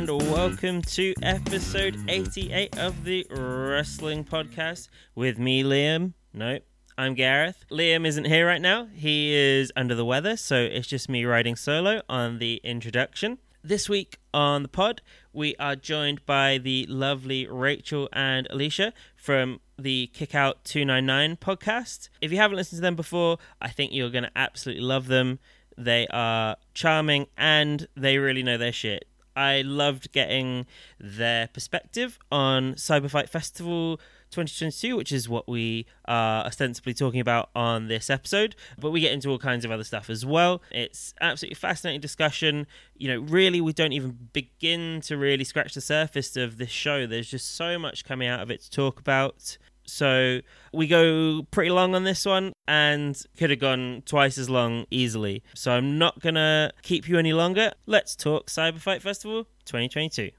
And mm-hmm. welcome to episode 88 of the Wrestling Podcast with me, Liam. Nope, I'm Gareth. Liam isn't here right now. He is under the weather, so it's just me riding solo on the introduction. This week on the pod, we are joined by the lovely Rachel and Alicia from the Kickout 299 podcast. If you haven't listened to them before, I think you're going to absolutely love them. They are charming and they really know their shit. I loved getting their perspective on Cyberfight Festival 2022, which is what we are ostensibly talking about on this episode. But we get into all kinds of other stuff as well. It's absolutely fascinating discussion. You know, really, we don't even begin to really scratch the surface of this show. There's just so much coming out of it to talk about. So we go pretty long on this one and could have gone twice as long easily. So I'm not going to keep you any longer. Let's talk Cyberfight Festival 2022.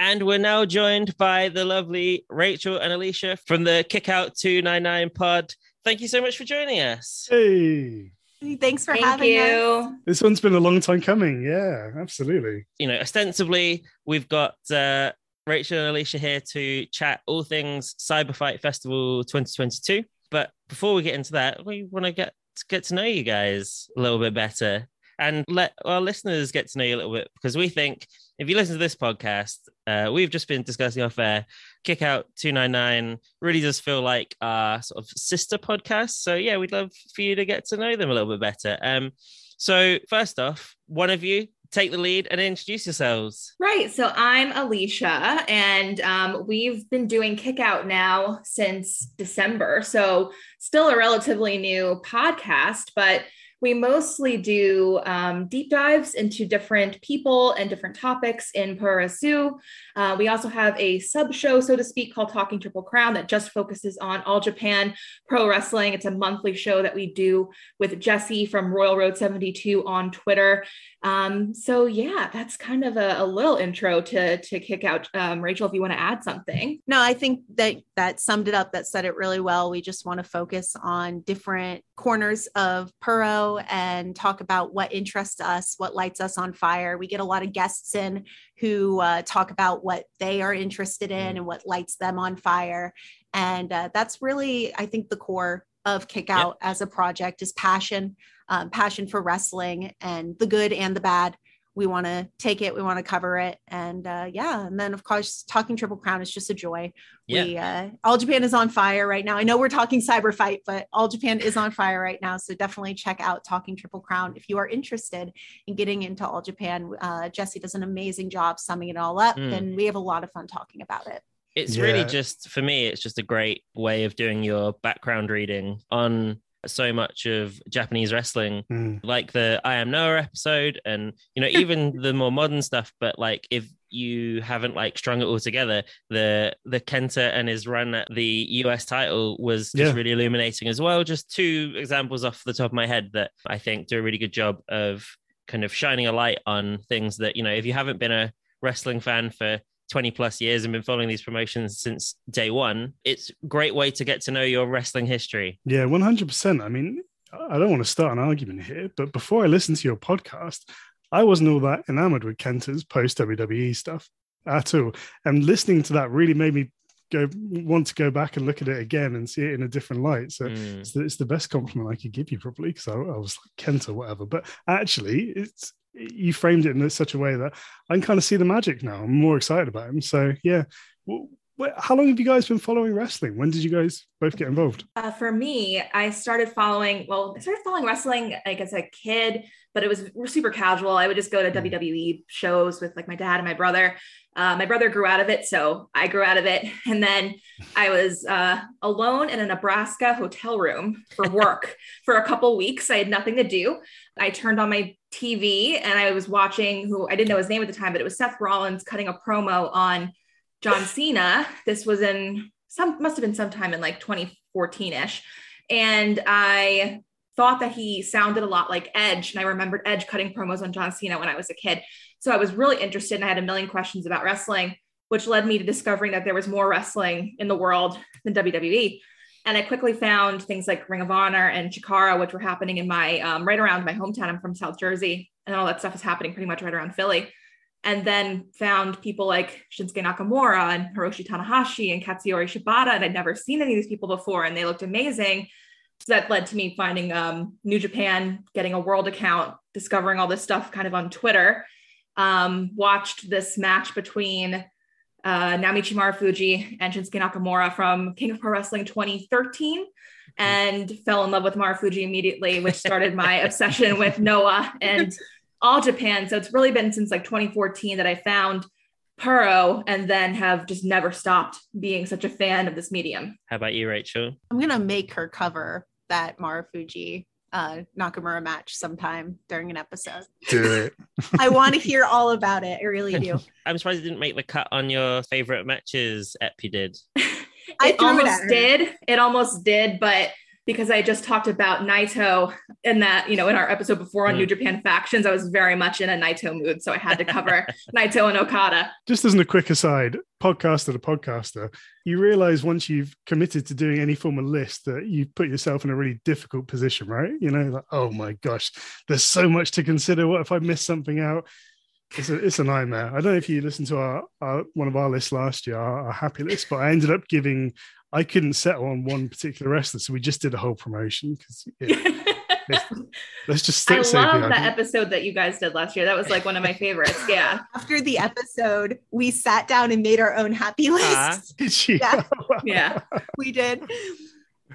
And we're now joined by the lovely Rachel and Alicia from the Kickout 299 pod. Thank you so much for joining us. Hey, Thanks for Thank having you. us. this one's been a long time coming. Yeah, absolutely. You know, ostensibly, we've got uh, Rachel and Alicia here to chat all things Cyberfight Festival 2022. But before we get into that, we want to get get to know you guys a little bit better and let our listeners get to know you a little bit because we think if you listen to this podcast, uh, we've just been discussing off air. Kick Out 299 really does feel like our sort of sister podcast. So, yeah, we'd love for you to get to know them a little bit better. Um, so, first off, one of you take the lead and introduce yourselves. Right. So I'm Alicia, and um, we've been doing Kick Out now since December. So still a relatively new podcast, but we mostly do um, deep dives into different people and different topics in Puroresu. Uh, we also have a sub show, so to speak, called Talking Triple Crown that just focuses on All Japan Pro Wrestling. It's a monthly show that we do with Jesse from Royal Road 72 on Twitter. Um, so yeah, that's kind of a, a little intro to to kick out. Um, Rachel, if you want to add something. No, I think that that summed it up. That said it really well. We just want to focus on different corners of Puro and talk about what interests us, what lights us on fire. We get a lot of guests in who uh, talk about what they are interested in and what lights them on fire, and uh, that's really, I think, the core of Kick Out as a project is passion, um, passion for wrestling, and the good and the bad. We want to take it, we want to cover it, and uh, yeah, and then of course, talking Triple Crown is just a joy. Yeah. We uh, All Japan is on fire right now. I know we're talking cyber fight, but All Japan is on fire right now. So definitely check out Talking Triple Crown if you are interested in getting into All Japan. Uh, Jesse does an amazing job summing it all up, Mm. and we have a lot of fun talking about it. It's really just, for me, it's just a great way of doing your background reading on so much of Japanese wrestling Mm. like the I Am Noah episode and you know even the more modern stuff but like if you haven't like strung it all together the the Kenta and his run at the US title was just Yeah. really illuminating as well just two examples off the top of my head that I think do a really good job of kind of shining a light on things that you know if you haven't been a wrestling fan for 20 plus years and been following these promotions since day one it's a great way to get to know your wrestling history Yeah, one hundred percent. I mean, I don't want to start an argument here, but before I listened to your podcast, I wasn't all that enamored with Kenta's post WWE stuff at all, and listening to that really made me go want to go back and look at it again and see it in a different light. So. Mm. It's the, it's the best compliment I could give you, probably, because I, I was like Kenta, whatever. But actually, it's you framed it in such a way that I can kind of see the magic now. I'm more excited about him. So yeah, Well, how long have you guys been following wrestling? When did you guys both get involved? Uh, for me, I started following. Well, I started following wrestling like as a kid, but it was super casual. I would just go to Mm. WWE shows with like my dad and my brother. Uh, my brother grew out of it, so I grew out of it. And then I was uh, alone in a Nebraska hotel room for work for a couple weeks. I had nothing to do. I turned on my TV and I was watching who I didn't know his name at the time, but it was Seth Rollins cutting a promo on John Cena. This was in some must have been sometime in like 2014 ish. And I thought that he sounded a lot like Edge. And I remembered Edge cutting promos on John Cena when I was a kid. So I was really interested and I had a million questions about wrestling, which led me to discovering that there was more wrestling in the world than WWE. And I quickly found things like Ring of Honor and Chikara, which were happening in my um, right around my hometown. I'm from South Jersey. and all that stuff is happening pretty much right around Philly. And then found people like Shinsuke Nakamura and Hiroshi Tanahashi and Katsuyori Shibata. And I'd never seen any of these people before, and they looked amazing. So that led to me finding um, New Japan, getting a world account, discovering all this stuff kind of on Twitter. Um, watched this match between uh, Naomichi Marufuji and Shinsuke Nakamura from King of Pro Wrestling 2013 and fell in love with Marufuji immediately, which started my obsession with Noah and all Japan. So it's really been since like 2014 that I found Puro and then have just never stopped being such a fan of this medium. How about you, Rachel? I'm gonna make her cover that Marufuji uh, Nakamura match sometime during an episode. Do it. I want to hear all about it. I really do. I'm surprised it didn't make the cut on your favorite matches Epi did. I it threw it almost did. It almost did, but because I just talked about Naito in that, you know, in our episode before on Mm. New Japan factions, I was very much in a Naito mood. So I had to cover Naito and Okada. Just as a quick aside, podcaster to podcaster, you realize once you've committed to doing any form of list that you put yourself in a really difficult position, right? You know, like, oh my gosh, there's so much to consider. What if I miss something out? It's a, it's a nightmare. I don't know if you listened to our, our one of our lists last year, our, our happy list, but I ended up giving, I couldn't settle on one particular wrestler. So we just did a whole promotion because let's just I love the that episode that you guys did last year. That was like one of my favorites. Yeah. After the episode, we sat down and made our own happy list. Ah. Did she? Yeah. Yeah. We did.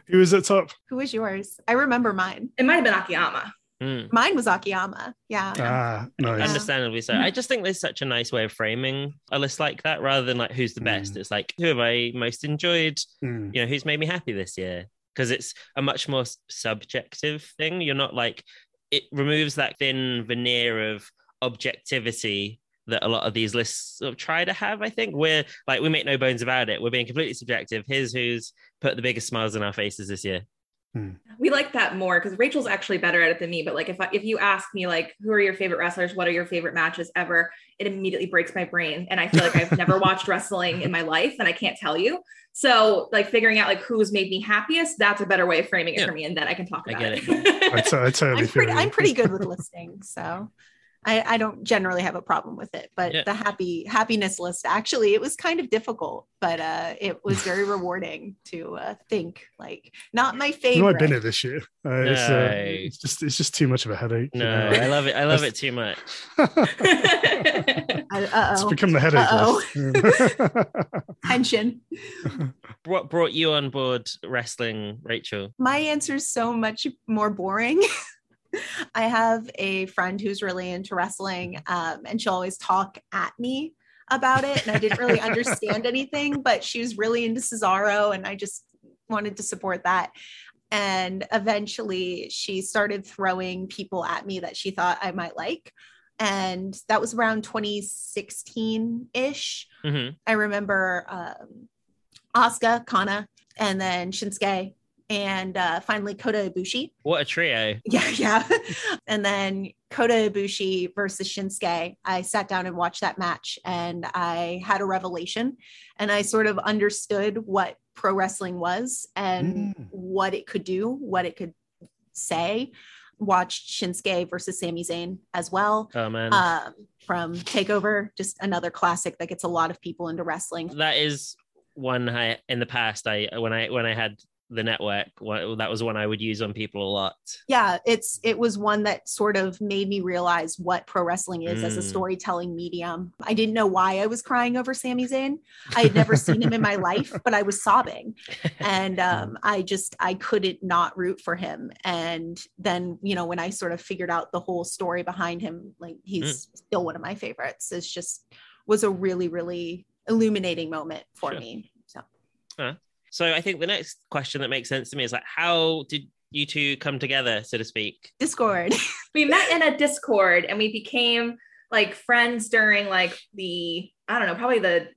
Who was at top? Who was yours? I remember mine. It might have been Akiyama. Hmm. Mine was Akiyama. Yeah. Ah, nice. Understandably so. I just think there's such a nice way of framing a list like that rather than like who's the best. Mm. It's like who have I most enjoyed? Mm. You know, who's made me happy this year? Because it's a much more subjective thing. You're not like it removes that thin veneer of objectivity that a lot of these lists sort of try to have. I think we're like we make no bones about it. We're being completely subjective. Here's who's put the biggest smiles on our faces this year. Mm. We like that more because Rachel's actually better at it than me. But like, if I, if you ask me like, who are your favorite wrestlers? What are your favorite matches ever? It immediately breaks my brain, and I feel like I've never watched wrestling in my life, and I can't tell you. So like, figuring out like who's made me happiest, that's a better way of framing it Yeah. for me, and then I can talk I about get it. I, t- I totally I'm feel pretty. I'm pretty good with listing, so I, I don't generally have a problem with it. But Yeah. the happy happiness list actually it was kind of difficult, but uh it was very rewarding to uh think like not my You know. I've been here this year. Uh, it's, uh, it's just it's just too much of a headache. you No, know. I love it. I love it too much. It's become the headache list. Tension. What brought you on board wrestling, Rachel? My answer is so much more boring. I have a friend who's really into wrestling, um, and she'll always talk at me about it. And I didn't really understand anything, but she was really into Cesaro, and I just wanted to support that. And eventually, she started throwing people at me that she thought I might like. And that was around 2016 ish. hmm I remember um, Asuka, Kana, and then Shinsuke, and uh, finally Kota Ibushi. What a trio! Yeah, yeah. and then Kota Ibushi versus Shinsuke. I sat down and watched that match, and I had a revelation, and I sort of understood what pro wrestling was and Mm. what it could do, what it could say. Watched Shinsuke versus Sami Zayn as well Oh man, um, from Takeover, just another classic that gets a lot of people into wrestling. that is one I in the past. I when I when I had the network, one, that was one I would use on people a lot. Yeah, it's it was one that sort of made me realize what pro wrestling is as a Mm. storytelling medium. I didn't know why I was crying over Sami Zayn. I had never seen him in my life, but I was sobbing, and um, I just I couldn't not root for him. And then you know when I sort of figured out the whole story behind him, like he's still one of my favorites. It's just was a really really illuminating moment for Sure. me. So. So I think the next question that makes sense to me is like, how did you two come together, so to speak? Discord. we met in a Discord, and we became like friends during like the I don't know, probably the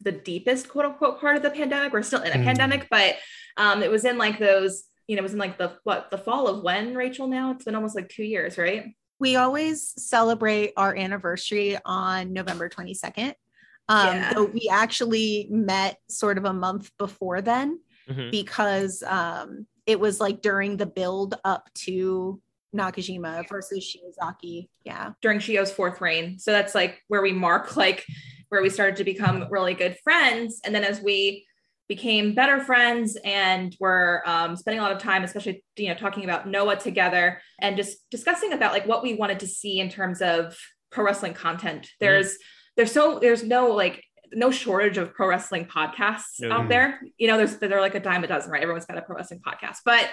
the deepest quote unquote part of the pandemic. We're still in a Mm. pandemic, but um, it was in like those. You know, it was in like the what the fall of when Rachel. Now it's been almost like two years, right? we always celebrate our anniversary on November 22nd. Um, Yeah. so we actually met sort of a month before then Mhm. because um, it was like during the build up to Nakajima versus Shiozaki. Yeah. during Shio's fourth reign. So that's like where we mark like where we started to become really good friends. And then as we became better friends and were um, spending a lot of time, especially you know talking about Noah together and just discussing about like what we wanted to see in terms of pro wrestling content. There's there's so there's no like no shortage of pro wrestling podcasts Mhm. out there. You know, there's they're like a dime a dozen, right? Everyone's got a pro wrestling podcast, but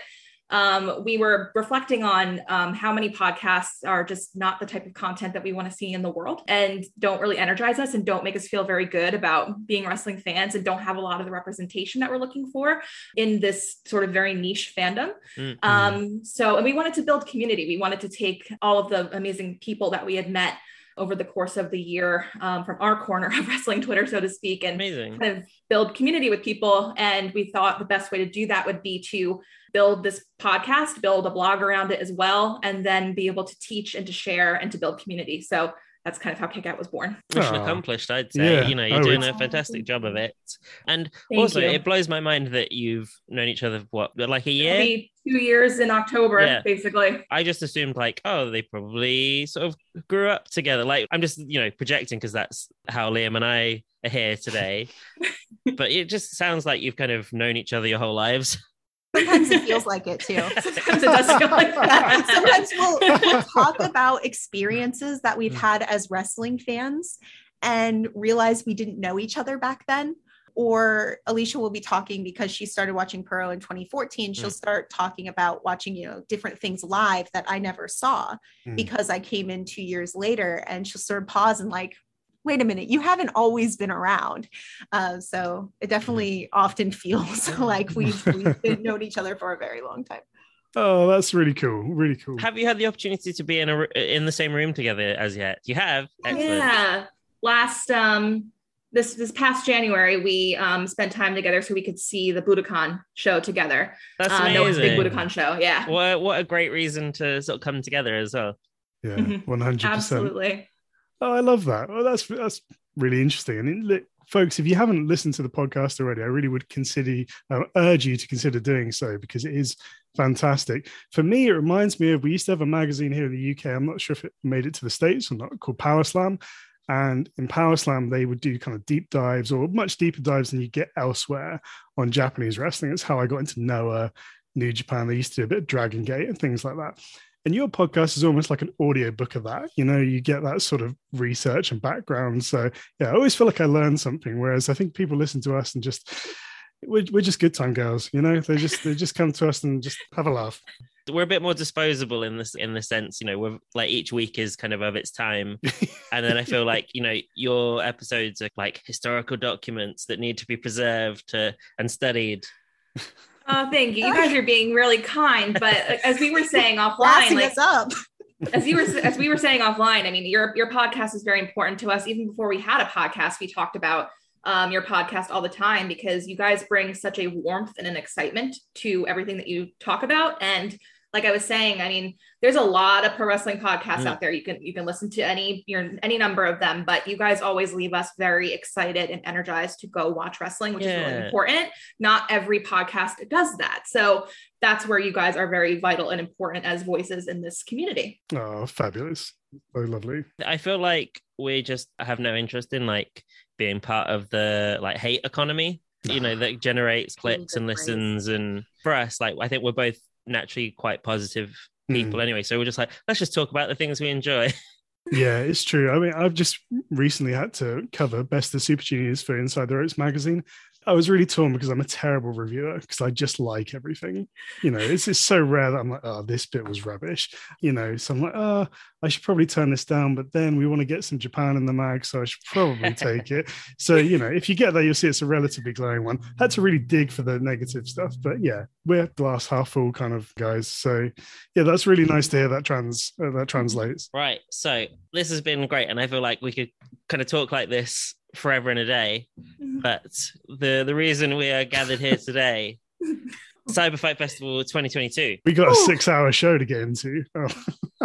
um, we were reflecting on um, how many podcasts are just not the type of content that we want to see in the world and don't really energize us and don't make us feel very good about being wrestling fans and don't have a lot of the representation that we're looking for in this sort of very niche fandom. Mm. Um, so, and we wanted to build community. We wanted to take all of the amazing people that we had met over the course of the year um, from our corner of wrestling Twitter, so to speak, and Amazing. kind of build community with people. And we thought the best way to do that would be to build this podcast, build a blog around it as well, and then be able to teach and to share and to build community. So that's kind of how Kick Out was born. Mission Aw. accomplished, I'd say. Yeah. You know, you're Oh, doing a fantastic job of it. And Thank also, you. it blows my mind that you've known each other, what, like a It'll year? Be two years in October, Yeah. basically. I just assumed like, oh, they probably sort of grew up together. Like I'm just, you know, projecting because that's how Liam and I are here today. but it just sounds like you've kind of known each other your whole lives. Sometimes it feels like it too. Sometimes it does feel like that. Sometimes we'll, we'll talk about experiences that we've mm. had as wrestling fans and realize we didn't know each other back then. Or Alicia will be talking because she started watching Pro in 2014. She'll Mm. start talking about watching, you know, different things live that I never saw Mm. because I came in two years later. And she'll sort of pause and like, wait a minute, you haven't always been around. Uh, so it definitely often feels like we've, we've known each other for a very long time. Oh, that's really cool. Really cool. Have you had the opportunity to be in a in the same room together as yet? You have. Excellent. Yeah. Last um this this past January, we um spent time together so we could see the Budokan show together. That's Uh, Noah's big amazing. Budokan show. Yeah. What what a great reason to sort of come together as well. Yeah, Mhm. one hundred percent. Absolutely. Oh, I love that. Well, that's that's really interesting. And look, folks, if you haven't listened to the podcast already, I really would consider uh, urge you to consider doing so because it is fantastic. For me, it reminds me of we used to have a magazine here in the UK. I'm not sure if it made it to the states or not, called Power Slam. And in Power Slam, they would do kind of deep dives or much deeper dives than you get elsewhere on Japanese wrestling. It's how I got into Noah, New Japan. They used to do a bit of Dragon Gate and things like that. And your podcast is almost like an audio book of that. You know, you get that sort of research and background. So yeah, I always feel like I learned something. Whereas I think people listen to us and just we're, we're just good time girls, you know. They just they just come to us and just have a laugh. We're a bit more disposable in this in the sense, you know, we're like each week is kind of of its time. And then I feel like, you know, your episodes are like historical documents that need to be preserved to, and studied. Oh, thank you. You guys are being really kind, but uh, as we were saying offline, like us up. as you were as we were saying offline, I mean, your your podcast is very important to us. Even before we had a podcast, we talked about um, your podcast all the time because you guys bring such a warmth and an excitement to everything that you talk about. And like I was saying, I mean, there's a lot of pro wrestling podcasts Mm. out there. You can you can listen to any your any number of them, but you guys always leave us very excited and energized to go watch wrestling, which is really important. Not every podcast does that, so that's where you guys are very vital and important as voices in this community. Oh, fabulous! So lovely. I feel like we just have no interest in like being part of the like hate economy, you know, that generates clicks and listens. And for us, like I think we're both naturally quite positive hmm. people anyway. So we're just like, let's just talk about the things we enjoy. Yeah, it's true. I mean, I've just recently had to cover Best of Super Juniors for Inside the Ropes magazine. I was really torn because I'm a terrible reviewer because I just like everything. You know, it's, it's so rare that I'm like, oh, this bit was rubbish. You know, so I'm like, oh, I should probably turn this down. But then we want to get some Japan in the mag, so I should probably take it. So, you know, if you get there, you'll see it's a relatively glowing one. Had to really dig for the negative stuff. But yeah, we're glass half full kind of guys. So yeah, that's really nice to hear that trans uh, that translates. Right. So this has been great. And I feel like we could kind of talk like this forever and a day. But the the reason we are gathered here today, Cyber Fight Festival 2022. We got a Ooh. six hour show to get into. Oh,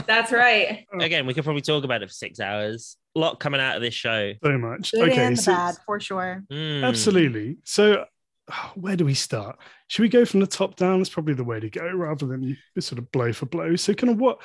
That's right. Again, we could probably talk about it for six hours. A lot coming out of this show. so much. Good okay, and so bad, for sure. Mm. absolutely. So oh, where do we start? Should we go from the top down? That's probably the way to go, rather than sort of blow for blow. So, kind of what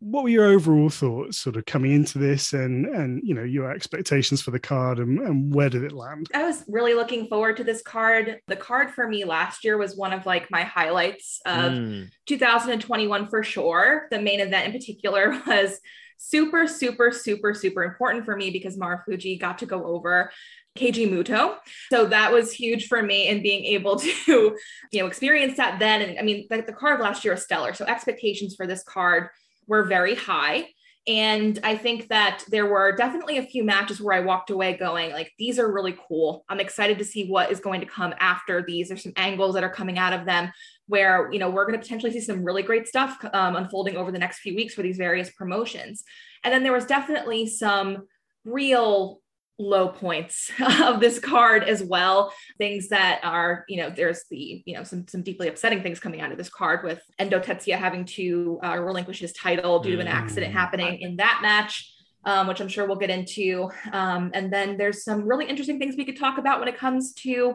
what were your overall thoughts sort of coming into this and and you know your expectations for the card and, and where did it land i was really looking forward to this card the card for me last year was one of like my highlights of mm. 2021 for sure the main event in particular was super super super super important for me because marufuji got to go over Keiji Muto. So that was huge for me in being able to, you know, experience that then. And I mean, the, the card last year was stellar. So expectations for this card were very high. And I think that there were definitely a few matches where I walked away going, like, these are really cool. I'm excited to see what is going to come after these. There's some angles that are coming out of them where, you know, we're going to potentially see some really great stuff um, unfolding over the next few weeks for these various promotions. And then there was definitely some real low points of this card as well things that are you know there's the you know some some deeply upsetting things coming out of this card with endo tetsuya having to uh, relinquish his title due to an accident mm. happening in that match um, which i'm sure we'll get into um, and then there's some really interesting things we could talk about when it comes to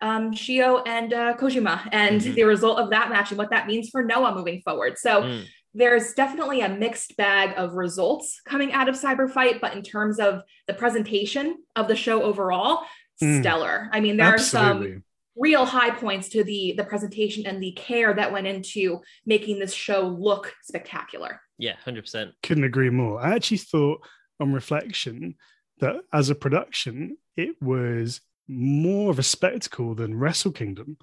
um, Shio and uh, Kojima and mm-hmm. the result of that match and what that means for Noah moving forward. So mm there's definitely a mixed bag of results coming out of Cyberfight, but in terms of the presentation of the show overall, mm. stellar. I mean, there Absolutely. are some real high points to the the presentation and the care that went into making this show look spectacular. Yeah, 100%. Couldn't agree more. I actually thought on reflection that as a production, it was more of a spectacle than Wrestle Kingdom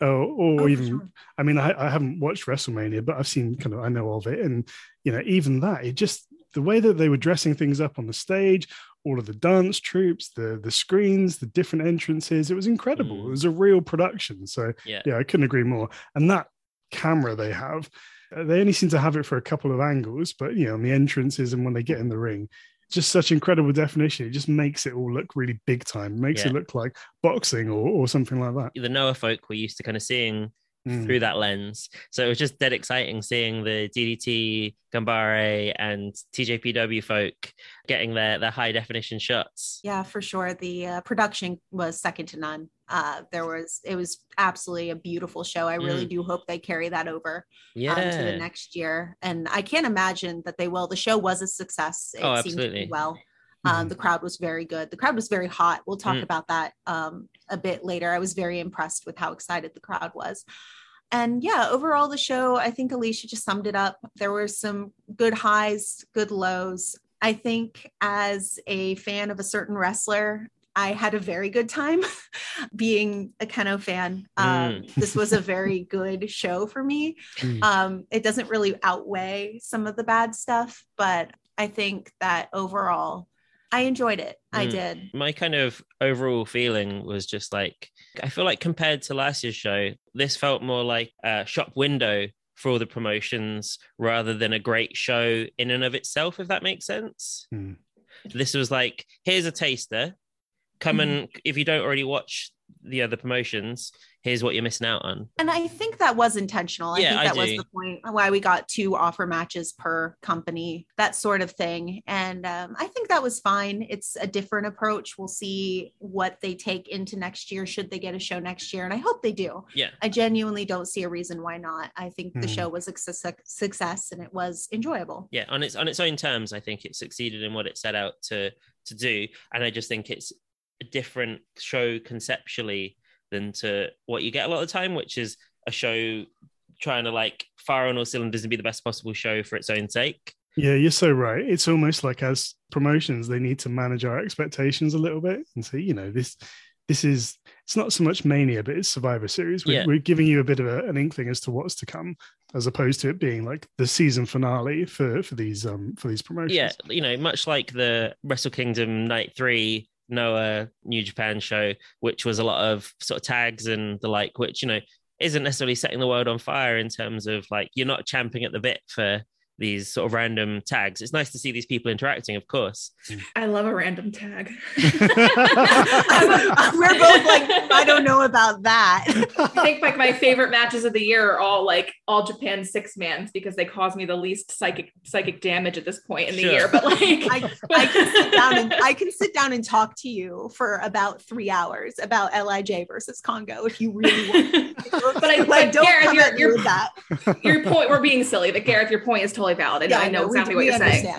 or, or oh, even sure. i mean I, I haven't watched wrestlemania but i've seen kind of i know of it and you know even that it just the way that they were dressing things up on the stage all of the dance troops the the screens the different entrances it was incredible mm. it was a real production so yeah. yeah i couldn't agree more and that camera they have uh, they only seem to have it for a couple of angles but you know on the entrances and when they get in the ring just such incredible definition. It just makes it all look really big time. Makes yeah. it look like boxing or, or something like that. The Noah folk we're used to kind of seeing mm. through that lens. So it was just dead exciting seeing the DDT, Ganbare, and TJPW folk getting their their high definition shots. Yeah, for sure. The uh, production was second to none. Uh, there was it was absolutely a beautiful show. I really mm. do hope they carry that over yeah. um, to the next year, and I can't imagine that they will. The show was a success. It oh, absolutely. well. Um, mm. The crowd was very good. The crowd was very hot. We'll talk mm. about that um, a bit later. I was very impressed with how excited the crowd was. And yeah, overall, the show, I think Alicia just summed it up. There were some good highs, good lows. I think as a fan of a certain wrestler, I had a very good time being a Kenoh fan. Um, mm. this was a very good show for me. Mm. Um, it doesn't really outweigh some of the bad stuff, but I think that overall, I enjoyed it. Mm. I did. My kind of overall feeling was just like, I feel like compared to last year's show, this felt more like a shop window for all the promotions rather than a great show in and of itself, if that makes sense. Mm. This was like, here's a taster. Come mm-hmm. and if you don't already watch the other promotions, here's what you're missing out on. And I think that was intentional. I yeah, think that was the point why we got two offer matches per company, that sort of thing. And um, I think that was fine. It's a different approach. We'll see what they take into next year, should they get a show next year. And I hope they do. Yeah. I genuinely don't see a reason why not. I think mm. the hmm. show was a success and it was enjoyable. Yeah. On its on its own terms, I think it succeeded in what it set out to to do. And I just think it's a different show conceptually than to what you get a lot of the time, which is a show trying to like fire on all cylinders and be the best possible show for its own sake. Yeah, you're so right. It's almost like as promotions, they need to manage our expectations a little bit and say, you know, this this is it's not so much mania, but it's Survivor Series. We're, yeah. we're giving you a bit of a, an inkling as to what's to come, as opposed to it being like the season finale for for these um for these promotions. Yeah, you know, much like the Wrestle Kingdom Night Three Noah New Japan show, which was a lot of sort of tags and the like, which you know isn't necessarily setting the world on fire in terms of like you're not champing at the bit for these sort of random tags. It's nice to see these people interacting, of course. I love a random tag. We're both like, I don't know about that. I think like my favorite matches of the year are all like all Japan six mans because they cause me the least psychic psychic damage at this point in the Sure. year. But like I, I can sit down and I can sit down and talk to you for about three hours about Lij versus Kongo if you really want. but I like like don't Gareth, come your, at me your, with that. Your point we're being silly, but Gareth, your point is totally valid. I, I know no, we- exactly we what you're saying.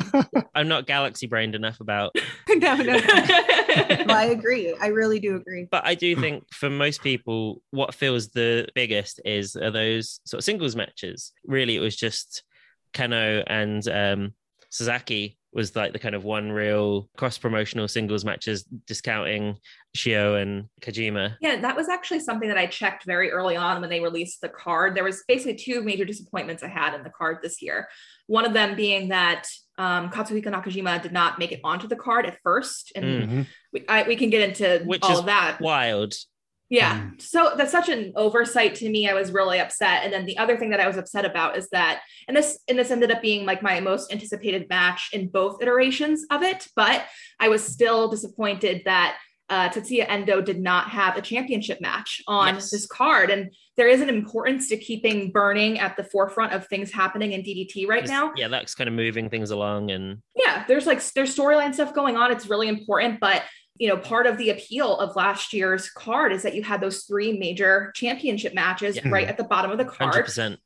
I'm not galaxy brained enough about no, no, no. No, I agree. I really do agree. but I do think for most people, what feels the biggest is are those sort of singles matches. Really, it was just Kenoh and um, Sasaki was like the kind of one real cross promotional singles matches, discounting Shio and Kojima. Yeah, that was actually something that I checked very early on when they released the card. There was basically two major disappointments I had in the card this year. One of them being that um, Katsuhiko Nakajima did not make it onto the card at first, and Mm. Mhm. we, I, we can get into Which all of that. Wild. Yeah. Mm. So that's such an oversight to me. I was really upset. And then the other thing that I was upset about is that, and this and this ended up being like my most anticipated match in both iterations of it, but I was still disappointed that uh, Tetsuya Endo did not have a championship match on Yes. this card. And there is an importance to keeping burning at the forefront of things happening in DDT right now. Yeah, that's kind of moving things along and yeah there's like there's storyline stuff going on it's really important but you know part of the appeal of last year's card is that you had those three major championship matches Yeah. right at the bottom of the hundred card percent.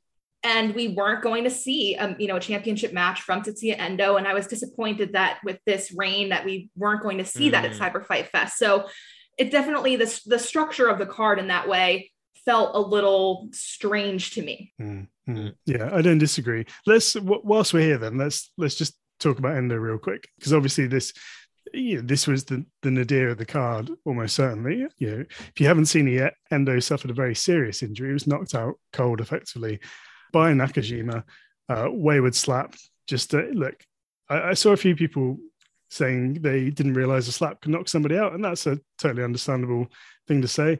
and we weren't going to see um, you know a championship match from Tetsuya Endo and I was disappointed that with this reign that we weren't going to see that at Mm. Cyber Fight Fest so it definitely the, the structure of the card in that way felt a little strange to me Mm, mm. Yeah, I don't disagree. Let's wh- whilst we're here, then let's let's just talk about Endo real quick because obviously this, you know, this was the the nadir of the card almost certainly. You know, if you haven't seen it yet, Endo suffered a very serious injury. He was knocked out cold effectively by Nakajima. Uh, wayward slap. Just uh, look, I, I saw a few people saying they didn't realize a slap could knock somebody out, and that's a totally understandable thing to say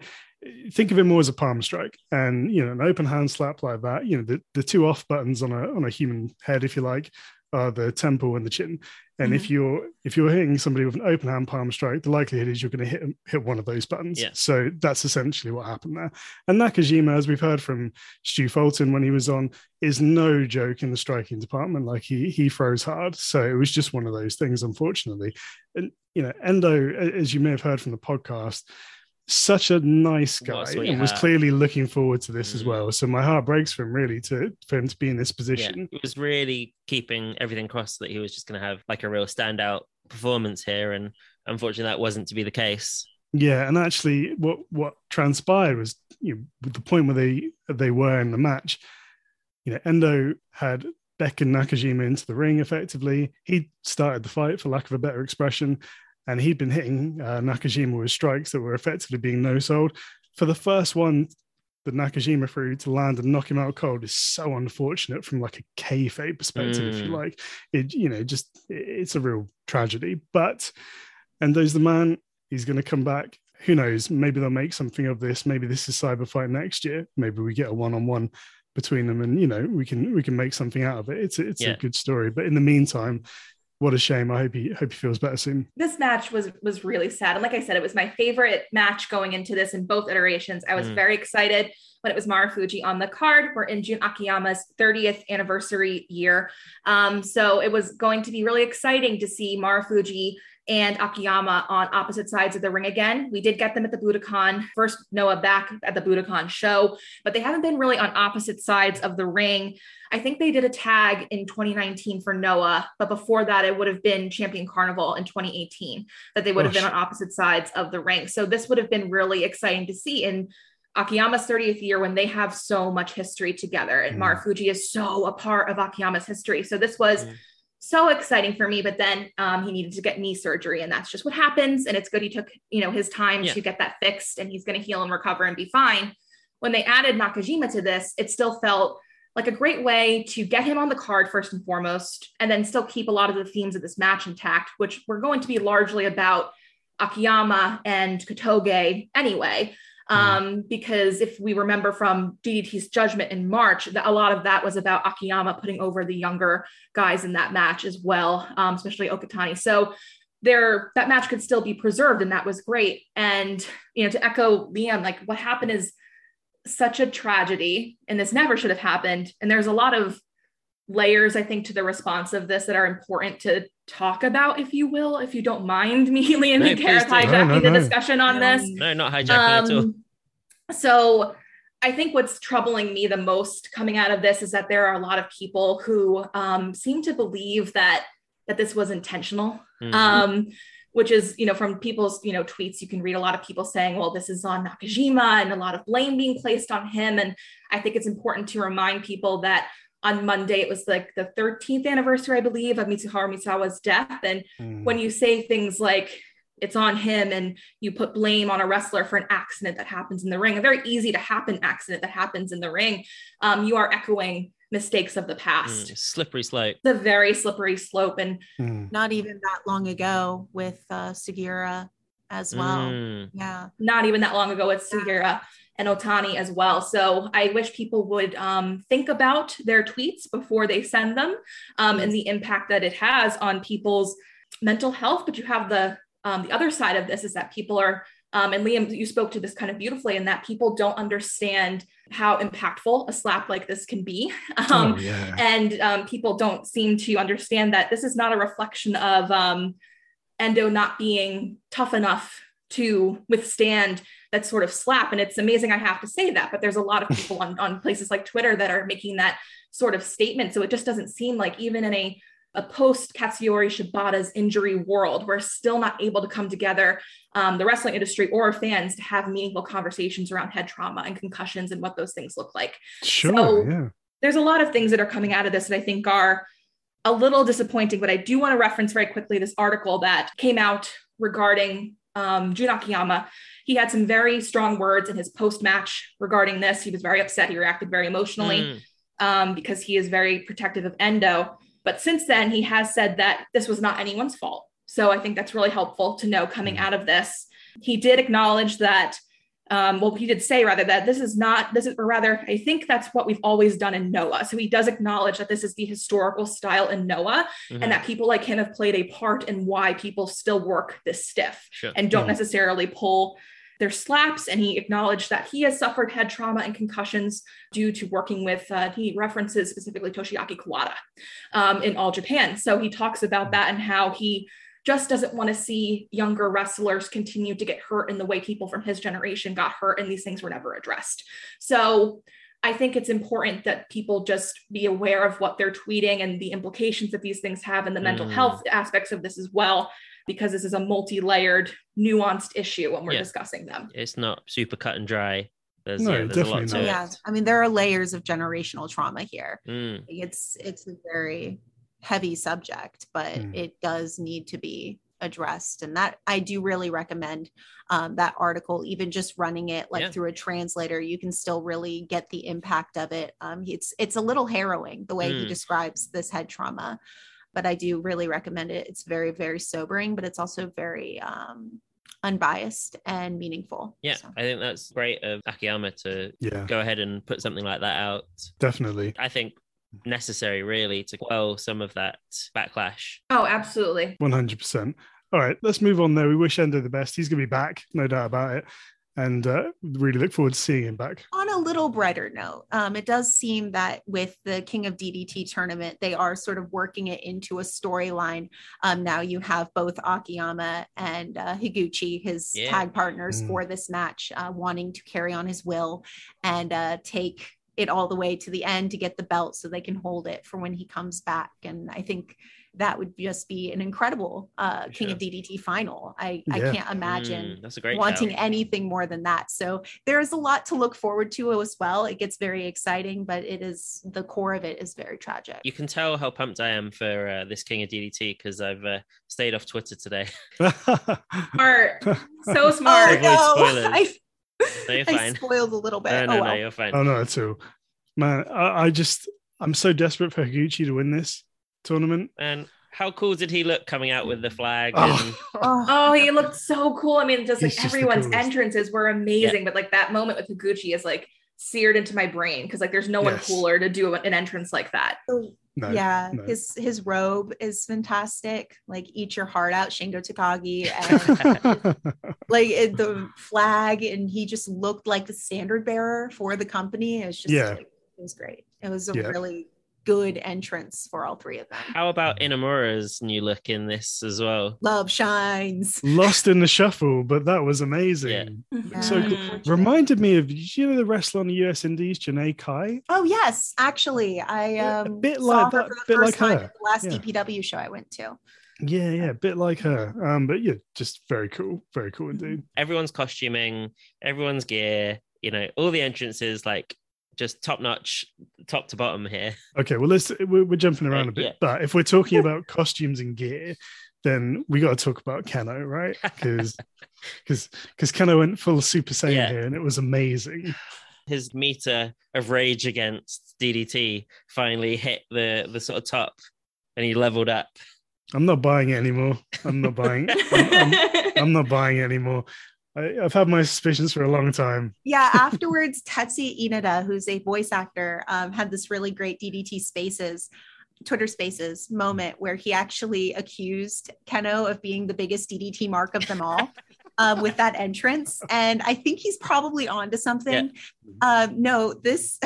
think of it more as a palm strike and you know an open hand slap like that you know the, the two off buttons on a on a human head if you like are the temple and the chin. And if mm-hmm. you're if you're hitting somebody with an open hand palm strike the likelihood is you're going to hit hit one of those buttons. Yeah. so that's essentially what happened there. And nakajima as we've heard from stu fulton when he was on is no joke in the striking department. Like he he throws hard. So it was just one of those things unfortunately. And you know endo as you may have heard from the podcast such a nice guy and was clearly looking forward to this as Mm. well. So my heart breaks for him really to for him to be in this Yeah, position. it was really keeping everything crossed that he was just going to have like a real standout performance here, and unfortunately, that wasn't to be the case. Yeah, and actually, what what transpired was you know, with the point where they they were in the match. You know, Endo had beckoned Nakajima into the ring. Effectively, he started the fight, for lack of a better expression, and he'd been hitting uh, Nakajima with strikes that were effectively being no sold. For the first one that Nakajima threw to land and knock him out cold is so unfortunate from like a kayfabe perspective, if you Mm. like. It you know just it's a real tragedy. But and Endo's the man. He's going to come back. Who knows? Maybe they'll make something of this. Maybe this is Cyber Fight next year. Maybe we get a one-on-one between them, and you know we can we can make something out of it. It's it's Yeah. a good story. But in the meantime, what a shame. I hope he hope he feels better soon. this match was was really sad and like i said it was my favorite match going into this in both iterations i was Mm. very excited when it was marufuji on the card we're in jun akiyama's 30th anniversary year um, so it was going to be really exciting to see marufuji and Akiyama on opposite sides of the ring again. We did get them at the Budokan, first Noah back at the Budokan show, but they haven't been really on opposite sides of the ring. I think they did a tag in 2019 for Noah, but before that, it would have been Champion Carnival in 2018 that they would have been on opposite sides of the ring. So this would have been really exciting to see in Akiyama's 30th year when they have so much history together. And Mm. Marufuji is so a part of Akiyama's history. So this was Mm. So exciting for me. But then um, he needed to get knee surgery, and that's just what happens. And it's good he took you know his time Yeah. to get that fixed, and he's going to heal and recover and be fine. When they added Nakajima to this, it still felt like a great way to get him on the card first and foremost, and then still keep a lot of the themes of this match intact, which were going to be largely about Akiyama and Kotoge anyway. Um, because if we remember from DDT's judgment in March, that a lot of that was about Akiyama putting over the younger guys in that match as well, um, especially Okatani. So there that match could still be preserved and that was great. And you know to echo liam like what happened is such a tragedy and this never should have happened. And there's a lot of layers i think to the response of this that are important to talk about if you will if you don't mind me liam No, and Gareth hijacking No, no, the no. discussion on No. this No, not hijacking at all. um, so I think what's troubling me the most coming out of this is that there are a lot of people who um, seem to believe that that this was intentional. Mhm. Um, which is, you know, from people's, you know, tweets, you can read a lot of people saying, well, this is on Nakajima and a lot of blame being placed on him. And I think it's important to remind people that on Monday, it was like the 13th anniversary, I believe, of Mitsuharu Misawa's death. And Mm. when you say things like it's on him and you put blame on a wrestler for an accident that happens in the ring, a very easy to happen accident that happens in the ring, um, you are echoing mistakes of the past. Mm, slippery slope. The very slippery slope. And Mm. Not even that long ago with uh, Sugiura as well. Mm. Yeah. not even that long ago with Sugiura and Otani as well. So I wish people would um, think about their tweets before they send them um, and the impact that it has on people's mental health. But you have the um, the other side of this is that people are, um, and Liam, you spoke to this kind of beautifully, and that people don't understand how impactful a slap like this can be. Um, oh, yeah. and um, people don't seem to understand that this is not a reflection of um, endo not being tough enough to withstand that sort of slap and it's amazing i have to say that but there's a lot of people on, on places like twitter that are making that sort of statement so it just doesn't seem like even in a a post Katsuyori Shibata's injury world, we're still not able to come together, um, the wrestling industry or fans, to have meaningful conversations around head trauma and concussions and what those things look like Sure. so- yeah. there's a lot of things that are coming out of this that I think are a little disappointing, but I do want to reference very quickly this article that came out regarding um, Jun Akiyama. He had some very strong words in his post match regarding this. He was very upset. He reacted very emotionally Mm. um, because he is very protective of Endo. But since then, he has said that this was not anyone's fault. So I think that's really helpful to know coming out of this. He did acknowledge that, um, well, he did say rather that this is not, this is, or rather, I think that's what we've always done in Noah. So he does acknowledge that this is the historical style in Noah Mhm. and that people like him have played a part in why people still work this stiff Sure. and don't Mhm. necessarily pull their slaps. And he acknowledged that he has suffered head trauma and concussions due to working with, uh, he references specifically Toshiaki Kawada um, in All Japan. So he talks about that and how he just doesn't want to see younger wrestlers continue to get hurt in the way people from his generation got hurt and these things were never addressed. So I think it's important that people just be aware of what they're tweeting and the implications that these things have and the mental Mm. health aspects of this as well, because this is a multi-layered, nuanced issue when we're Yeah. discussing them. It's not super cut and dry. There's, No, yeah, there's a lot definitely to not. it. Yeah. I mean, there are layers of generational trauma here. Mm. It's it's a very heavy subject, but Mm. it does need to be addressed. And that I do really recommend um, that article, even just running it like Yeah. through a translator, you can still really get the impact of it. Um, it's it's a little harrowing the way he Mm. describes this head trauma, but I do really recommend it. It's very very sobering, but it's also very um, unbiased and meaningful. Yeah, So. I think that's great of Akiyama to Yeah, go ahead and put something like that out. definitely. I think necessary really to quell some of that backlash. Oh, absolutely. 100%. All right, let's move on there. We wish Endo the best. He's going to be back, no doubt about it. And uh, really look forward to seeing him back. on a little brighter note, um, it does seem that with the King of DDT tournament, they are sort of working it into a storyline. Um, now you have both Akiyama and uh, Higuchi, his Yeah. tag partners Mm. for this match, uh, wanting to carry on his will and uh, take it all the way to the end to get the belt so they can hold it for when he comes back. And I think that would just be an incredible uh, For King of. DDT final. I, I can't imagine Mm, that's a great wanting shout. anything more than that. So there's a lot to look forward to as well. It gets very exciting, but it is the core of it is very tragic. You can tell how pumped I am for uh, this King of DDT because I've uh, stayed off Twitter today. Smart. So smart. Avoid spoilers. I, No, you're I spoiled a little bit. No, oh, no, no, well. you're fine. oh, no, at all. Man, I, I just, I'm so desperate for Higuchi to win this tournament. And How cool did he look coming out with the flag? Oh, And Oh, Oh, he looked so cool. I mean, just like He's just everyone's coolest. entrances were amazing, but like that moment with Higuchi is like seared into my brain because like there's no one Yes. cooler to do an entrance like that. no, yeah, no. his his robe is fantastic. Like eat your heart out, Shingo Takagi, and like it, the flag, and he just looked like the standard bearer for the company. It was just Yeah. it was great. It was a Yeah. really good entrance for all three of them. how about Inamura's new look in this as well? Love shines. Lost in the shuffle, but that was amazing. So Yeah. good. Reminded me of you know the wrestler on the US Indies, Janai Kai? Oh yes, actually, I Yeah, a um, bit saw like her that, for the bit first like time her. at the last Yeah. DPW show I went to. Yeah, yeah, a bit like her. Um, but yeah, just very cool, very cool indeed. Everyone's costuming, everyone's gear, you know, all the entrances like just top notch, top to bottom here. Okay, well, let's we're, we're jumping around a bit, yeah. but if we're talking about costumes and gear, then we got to talk about Kenoh, right? Because because because Kenoh went full Super Saiyan Yeah. here, and it was amazing. His meter of rage against DDT finally hit the the sort of top, and he leveled up. I'm not buying it anymore. I'm not buying. I'm, I'm, I'm not buying it anymore. I, I've had my suspicions for a long time. Yeah, afterwards, Tetsuya Inada, who's a voice actor, um, had this really great DDT Spaces, Twitter Spaces moment where he actually accused Kenoh of being the biggest DDT mark of them all. Um, with that entrance, and I think he's probably onto something. Um, no, this.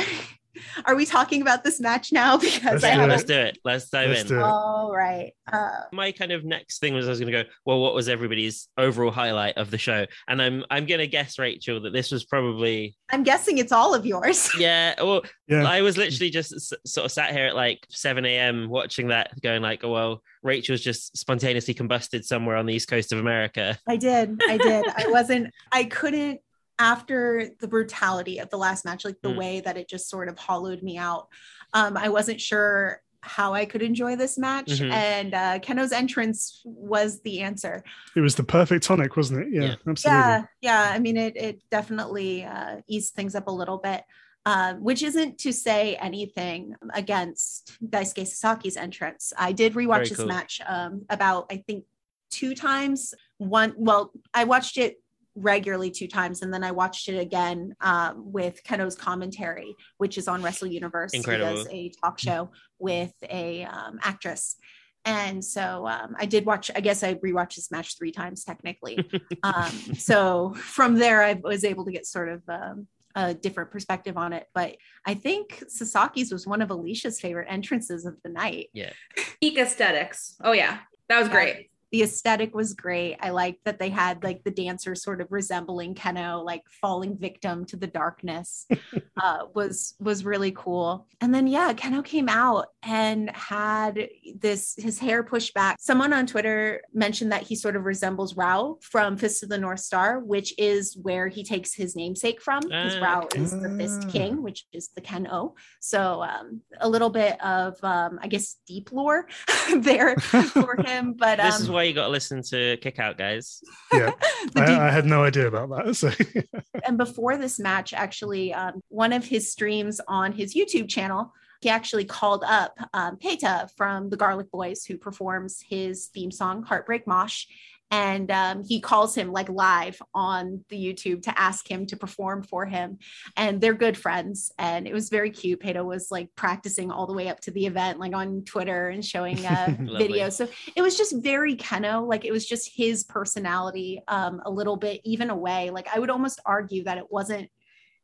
Are we talking about this match now? Because Let's I do have. Let's do it. Let's dive Let's in. do it. all right. Uh, my kind of next thing was I was going to go, well, what was everybody's overall highlight of the show? And I'm I'm going to guess Rachel that this was probably I'm guessing it's all of yours. yeah. Well, Yeah, I was literally just s- sort of sat here at like 7 a.m. watching that, going like, oh well, Rachel's just spontaneously combusted somewhere on the east coast of America. I did. I did. I wasn't, I couldn't, after the brutality of the last match, like the Mm. way that it just sort of hollowed me out, um, I wasn't sure how I could enjoy this match. Mhm. And uh, Kenoh's entrance was the answer. it was the perfect tonic, wasn't it? Yeah, Yeah. absolutely. Yeah. Yeah. I mean, it, it definitely uh, eased things up a little bit. Uh, which isn't to say anything against Daisuke Sasaki's entrance. I did rewatch Very this cool. match um, about, I think, two times. One, well, I watched it regularly two times, and then I watched it again um, with Kenoh's commentary, which is on Wrestle Universe. Incredible. He does a talk show with a um, actress. And so um, I did watch, I guess I rewatched this match three times technically. um, so from there, I was able to get sort of um, a different perspective on it. But I think Sasaki's was one of Alicia's favorite entrances of the night. Yeah. Peak aesthetics. Oh yeah, that was great. The aesthetic was great. I liked that they had like the dancer sort of resembling Kenoh, like falling victim to the darkness. uh, was was really cool. And then yeah, Kenoh came out and had this his hair pushed back. Someone on Twitter mentioned that he sort of resembles Raoh from Fist of the North Star, which is where he takes his namesake from. Because Ah, Raoh okay. is the Fist. King, which is the Ken-O. So um, a little bit of um, I guess deep lore there for him. But this um, is why you got to listen to Kick Out, guys. Yeah, the deep I, I had no idea about that. So and before this match, actually, um, one of his streams on his YouTube channel, he actually called up um, Peta from the Garlic Boys, who performs his theme song "Heartbreak Mosh," and um, he calls him like live on the YouTube to ask him to perform for him. And they're good friends, and it was very cute. Peta was like practicing all the way up to the event, like on Twitter and showing uh, Lovely. videos. So it was just very Kenoh, like it was just his personality, um, a little bit even away. Like I would almost argue that it wasn't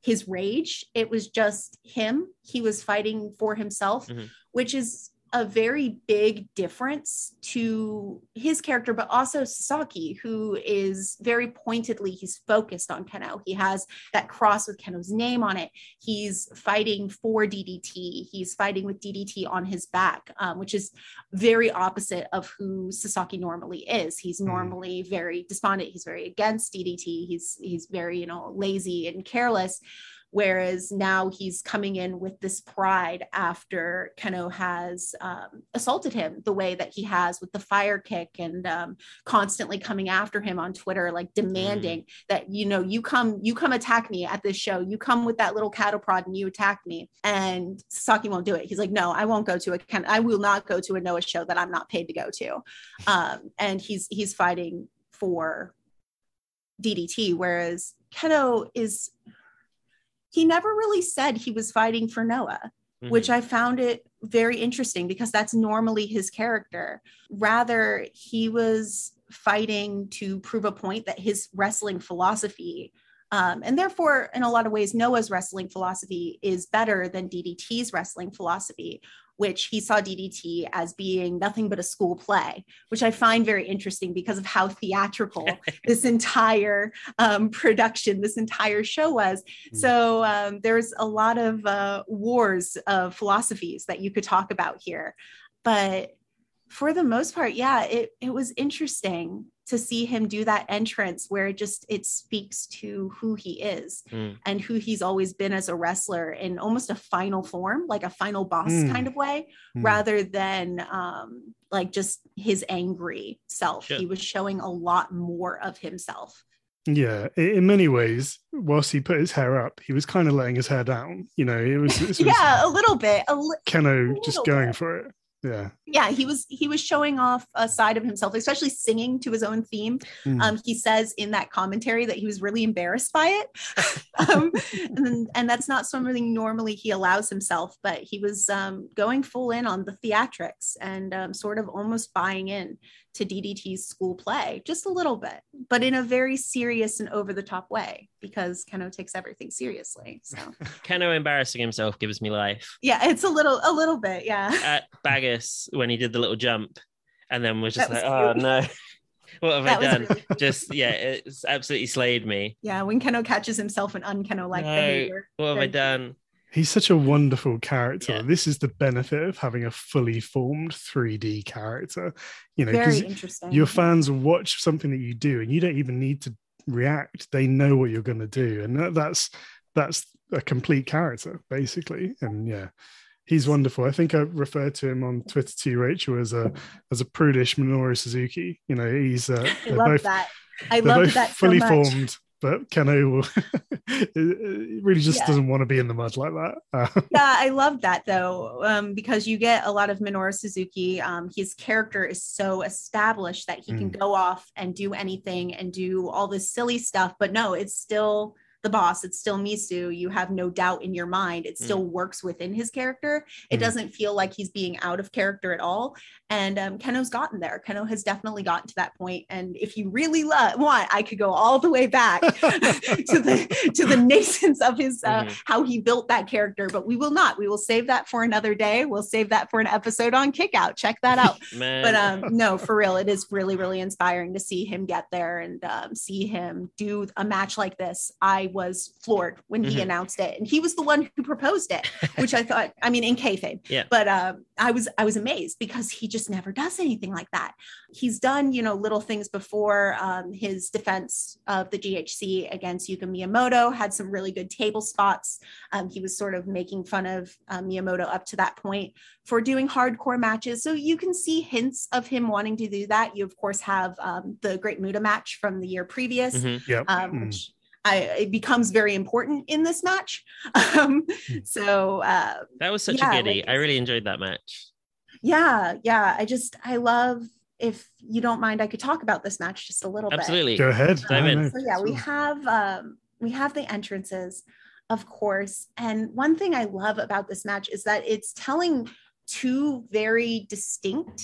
his rage, it was just him. He was fighting for himself, Mhm. which is a very big difference to his character, but also Sasaki, who is very pointedly, he's focused on Kenoh. He has that cross with Kenoh's name on it. He's fighting for DDT. He's fighting with DDT on his back, um, which is very opposite of who Sasaki normally is. He's Mm. normally very despondent. He's very against DDT. He's he's very you know lazy and careless. Whereas now he's coming in with this pride after Kenoh has um, assaulted him the way that he has with the fire kick and um, constantly coming after him on Twitter, like demanding mm. that you know you come you come attack me at this show. You come with that little cattle prod and you attack me. And Sasaki won't do it. He's like, no, I won't go to a Ken- I will not go to a Noah show that I'm not paid to go to. Um, and he's he's fighting for DDT, whereas Kenoh is he never really said he was fighting for Noah, mm-hmm. which I found it very interesting because that's normally his character. Rather, he was fighting to prove a point that his wrestling philosophy um, and therefore, in a lot of ways, Noah's wrestling philosophy is better than DDT's wrestling philosophy, which he saw DDT as being nothing but a school play, which I find very interesting because of how theatrical this entire um, production, this entire show was. Mm. So um, there's a lot of uh, wars of philosophies that you could talk about here. But for the most part, yeah, it, it was interesting to see him do that entrance where it just it speaks to who he is mm. and who he's always been as a wrestler in almost a final form like a final boss mm. kind of way mm. rather than um like just his angry self he was showing a lot more of himself yeah, in many ways, whilst he put his hair up, he was kind of letting his hair down. You know, it was, it was yeah, a little bit. A li- Kenoh just going bit. for it yeah. Yeah he was he was showing off a side of himself especially singing to his own theme. Mm. um, he says in that commentary that he was really embarrassed by it. Um, and, and that's not something normally he allows himself but he was um, going full in on the theatrics and um, sort of almost buying in to DDT's school play just a little bit, but in a very serious and over the top way because Kenoh takes everything seriously. So Kenoh embarrassing himself gives me life. Yeah, it's a little a little bit, yeah. At Bagus when he did the little jump and then was just that like, was oh no. what have that I done? Really- just yeah, it's absolutely slayed me. Yeah, when Kenoh catches himself in unkenoh like no, behavior. What have I done? He's such a wonderful character. Yeah. This is the benefit of having a fully formed 3D character. You know, because your fans watch something that you do and you don't even need to react. They know what you're going to do. And that's that's a complete character, basically. And yeah, he's wonderful. I think I referred to him on Twitter to you, Rachel, as a as a prudish Minoru Suzuki. You know, he's uh, I love both, that. I love that fully so formed but Kenoh really just yeah. doesn't want to be in the mud like that. yeah, I love that though, um, because you get a lot of Minoru Suzuki. Um, his character is so established that he mm. can go off and do anything and do all this silly stuff, but no, it's still the boss it's still misu you have no doubt in your mind it mm. still mm. works within his character it mm. doesn't feel like he's being out of character at all and um, kenoh's gotten there kenoh has definitely gotten to that point and if you really love, want i could go all the way back to the to the nascence of his uh, mm-hmm. how he built that character but we will not we will save that for another day we'll save that for an episode on kick out check that out but um no for real it is really really inspiring to see him get there and um, see him do a match like this i was floored when he mm-hmm. announced it, and he was the one who proposed it, which I thought, I mean, in kayfabe. Yeah. But um, I was I was amazed because he just never does anything like that. He's done, you know, little things before. Um, his defense of the GHC against Yuko Miyamoto had some really good table spots. Um, he was sort of making fun of uh, Miyamoto up to that point for doing hardcore matches. So you can see hints of him wanting to do that. You of course have um, the Great Muta match from the year previous, mm-hmm. yep. um, which I, it becomes very important in this match. Um, hmm. so uh, that was such yeah, a goodie. Like, I really enjoyed that match. Yeah, yeah. I just I love. If you don't mind, I could talk about this match just a little Absolutely. bit. Absolutely, go ahead. Um, so yeah, we have um, we have the entrances, of course. And one thing I love about this match is that it's telling two very distinct,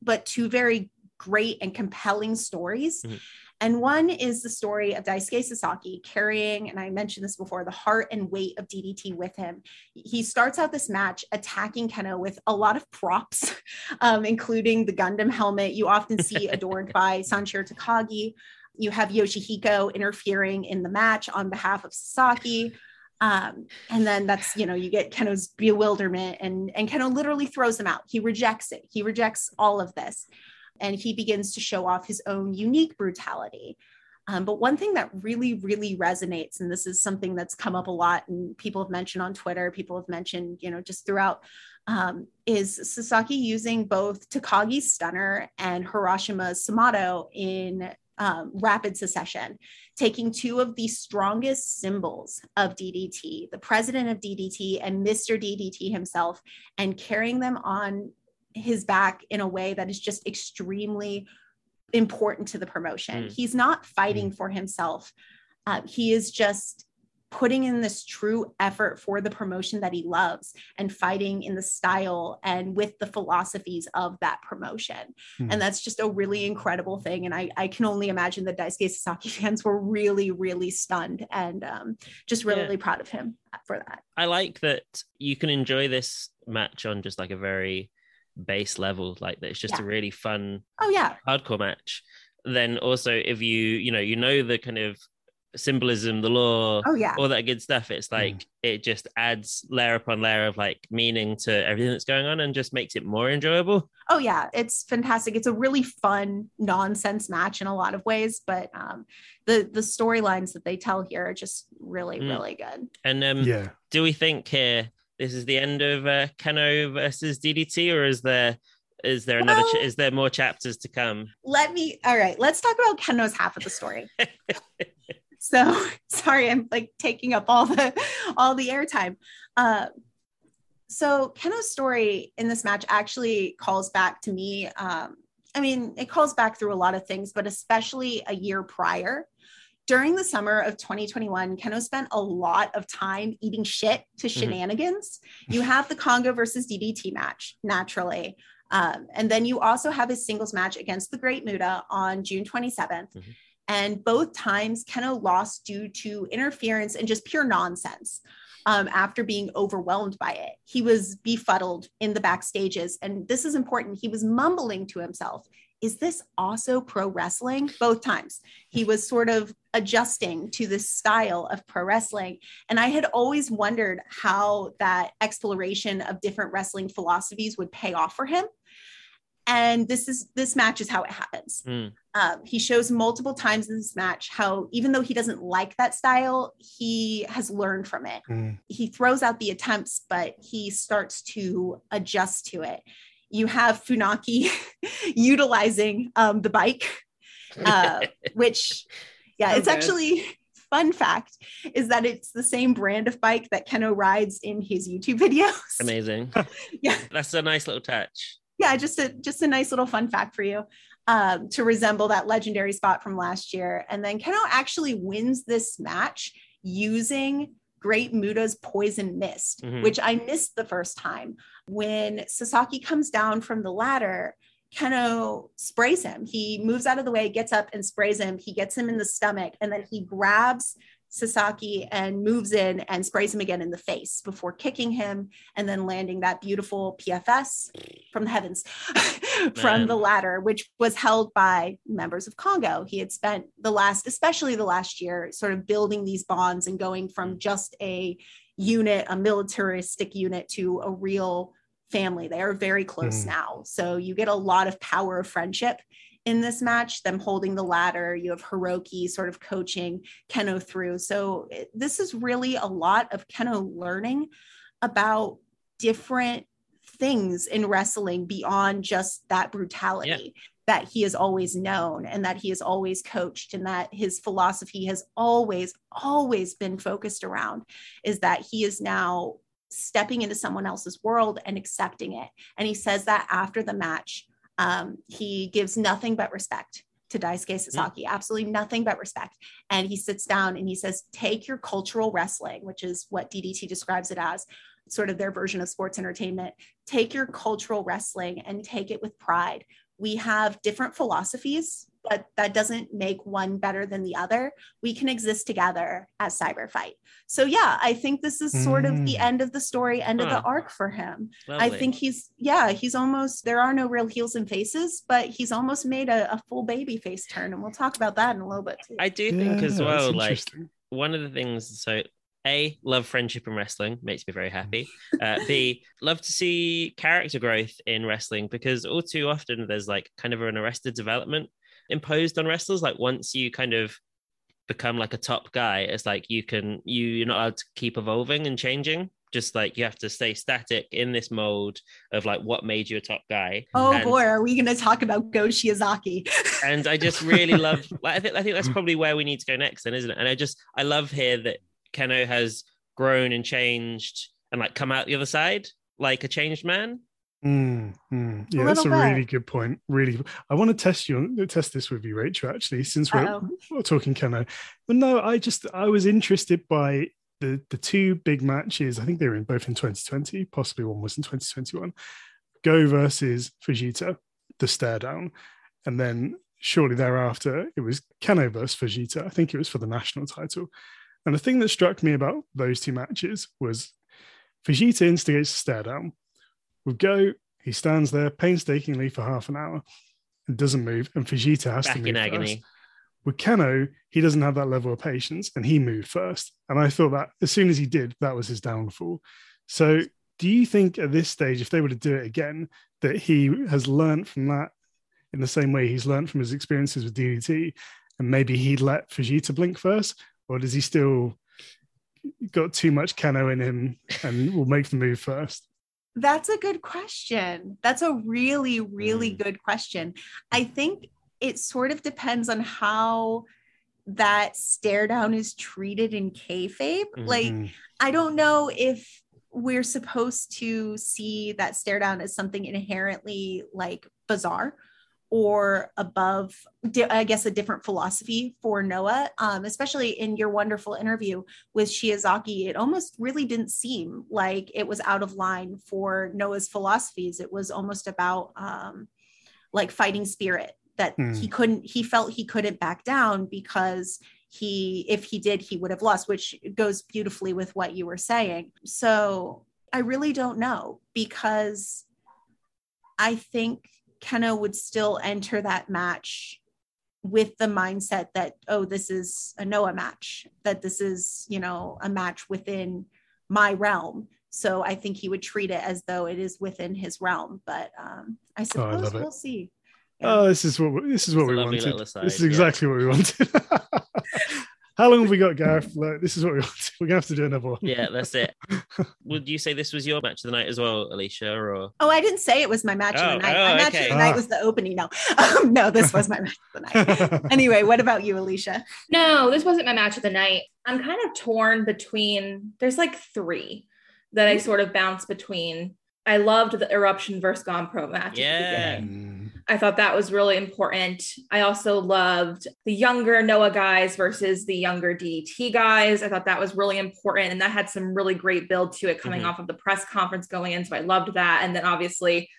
but two very great and compelling stories. Mm-hmm. And one is the story of Daisuke Sasaki carrying, and I mentioned this before, the heart and weight of DDT with him. He starts out this match attacking Kenoh with a lot of props, um, including the Gundam helmet you often see adorned by Sanshiro Takagi. You have Yoshihiko interfering in the match on behalf of Sasaki. Um, and then that's you know you get Kenoh's bewilderment and and Kenoh literally throws him out. He rejects it. He rejects all of this and he begins to show off his own unique brutality. Um, but one thing that really, really resonates, and this is something that's come up a lot, and people have mentioned on Twitter, people have mentioned, you know, just throughout, um, is Sasaki using both Takagi's stunner and Harashima's Somato in um, rapid succession, taking two of the strongest symbols of DDT, the president of DDT and Mr. DDT himself, and carrying them on his back in a way that is just extremely important to the promotion. Mm. He's not fighting mm. for himself. Uh, he is just putting in this true effort for the promotion that he loves and fighting in the style and with the philosophies of that promotion. Mm-hmm. And that's just a really incredible thing. And I, I can only imagine the Daisuke Sasaki fans were really, really stunned and um, just really, yeah. really proud of him for that. I like that you can enjoy this match on just like a very base level, like that it's just yeah. a really fun oh yeah hardcore match. Then also if you, you know, you know the kind of symbolism, the law, oh yeah, all that good stuff. It's like mm. it just adds layer upon layer of like meaning to everything that's going on and just makes it more enjoyable. Oh yeah, it's fantastic. It's a really fun nonsense match in a lot of ways, but um, the the storylines that they tell here are just really mm. really good. And um, yeah, do we think here this is the end of uh, Kenoh versus DDT, or is there? Is there another? Well, ch- is there more chapters to come? Let me. All right, let's talk about Kenoh's half of the story. So sorry, I'm like taking up all the all the airtime. Uh, so Kenoh's story in this match actually calls back to me. Um, I mean, it calls back through a lot of things, but especially a year prior. During the summer of 2021, Kenoh spent a lot of time eating shit to mm-hmm. shenanigans. Mm-hmm. You have the Kongo versus DDT match, naturally. Um, and then you also have his singles match against the Great Muta on June 27th. Mm-hmm. And both times, Kenoh lost due to interference and just pure nonsense. Um, after being overwhelmed by it, he was befuddled in the backstages. And this is important. He was mumbling to himself, Is this also pro wrestling? Both times. He was sort of adjusting to this style of pro wrestling. And I had always wondered how that exploration of different wrestling philosophies would pay off for him and this is this match is how it happens mm. um, he shows multiple times in this match how even though he doesn't like that style he has learned from it mm. he throws out the attempts but he starts to adjust to it you have funaki utilizing um, the bike uh, which yeah it's actually fun fact is that it's the same brand of bike that Kenoh rides in his YouTube videos. Amazing. yeah. That's a nice little touch yeah, just a just a nice little fun fact for you um, to resemble that legendary spot from last year. And then Kenoh actually wins this match using Great Muta's Poison Mist, mm-hmm. which I missed the first time. When Sasaki comes down from the ladder, Kenoh sprays him. He moves out of the way, gets up and sprays him. He gets him in the stomach, and then he grabs Sasaki and moves in and sprays him again in the face before kicking him and then landing that beautiful PFS from the heavens from the ladder, which was held by members of Kongo. He had spent the last, especially the last year, sort of building these bonds and going from just a unit, a militaristic unit, to a real family. They are very close mm. now. So you get a lot of power of friendship in this match, them holding the ladder. You have Hiroki sort of coaching Kenoh through. So it, this is really a lot of Kenoh learning about different things in wrestling beyond just that brutality. Yeah. That he has always known and that he has always coached, and that his philosophy has always, always been focused around is that he is now stepping into someone else's world and accepting it. And he says that after the match um, he gives nothing but respect to Daisuke Sasaki, yeah. absolutely nothing but respect. And he sits down and he says, Take your cultural wrestling, which is what DDT describes it as, sort of their version of sports entertainment. Take your cultural wrestling and take it with pride. We have different philosophies but that doesn't make one better than the other. We can exist together as Cyber Fight. So yeah, I think this is sort mm. of the mm. end of the story, end huh. of the arc for him. Lovely. I think he's yeah, he's almost there are no real heels and faces, but he's almost made a, a full baby face turn, and we'll talk about that in a little bit too. I do think yeah, as well, like one of the things so a love friendship and wrestling makes me very happy uh, b love to see character growth in wrestling because all too often there's like kind of an arrested development imposed on wrestlers. Like once you kind of become like a top guy, it's like you can you you're not allowed to keep evolving and changing. Just like you have to stay static in this mold of like what made you a top guy. Oh And- boy, are we going to talk about Go Shiozaki? and I just really love. Like, I think I think that's probably where we need to go next, then, isn't it? And I just I love here that Kenoh has grown and changed and like come out the other side like a changed man. Mm, mm. Yeah, that's a bit. really good point. Really, I want to test you, on- test this with you, Rachel. Actually, since we're, we're talking Kenoh, but no, I just I was interested by the the two big matches. I think they were in both in 2020, possibly one was in 2021. Go versus Fujita, the stare down, and then shortly thereafter it was Kenoh versus Fujita. I think it was for the national title. And the thing that struck me about those two matches was Fujita instigates a stare down. With Go, he stands there painstakingly for half an hour and doesn't move, and Fujita has to Back move in first. agony. With Kenoh, he doesn't have that level of patience, and he moved first. And I thought that as soon as he did, that was his downfall. So, do you think at this stage, if they were to do it again, that he has learned from that in the same way he's learned from his experiences with DDT, and maybe he'd let Fujita blink first, or does he still got too much Kenoh in him and will make the move first? That's a good question. That's a really, really Mm. good question. I think it sort of depends on how that stare down is treated in kayfabe. Mhm. Like, I don't know if we're supposed to see that stare down as something inherently like bizarre or above i guess a different philosophy for noah um, especially in your wonderful interview with shiozaki it almost really didn't seem like it was out of line for noah's philosophies it was almost about um, like fighting spirit that Hmm. he couldn't he felt he couldn't back down because he if he did he would have lost which goes beautifully with what you were saying so i really don't know because i think Kenoh would still enter that match with the mindset that oh this is a noah match that this is you know a match within my realm so i think he would treat it as though it is within his realm but um i suppose love it. we'll see Oh, this is what we- this is what It's we wanted. little this aside, is yeah. exactly what we wanted. How long have we got, Gareth? Like, this is what we wanted. We're gonna have to do another one. Yeah, that's it. Would you say this was your match of the night as well, Alicia? Or Oh, I didn't say it was my match of Oh, the night. oh, my match okay. of the night Ah. was the opening. No, um, no, this was my match of the night. Anyway, what about you, Alicia? No, this wasn't my match of the night. I'm kind of torn between, there's like three that I sort of bounce between. I loved the Eruption versus Gone Pro match. Yeah. Mm, I thought that was really important. I also loved the younger Noah guys versus the younger DDT guys. I thought that was really important. And that had some really great build to it coming Mhm. off of the press conference going in. So I loved that. And then obviously,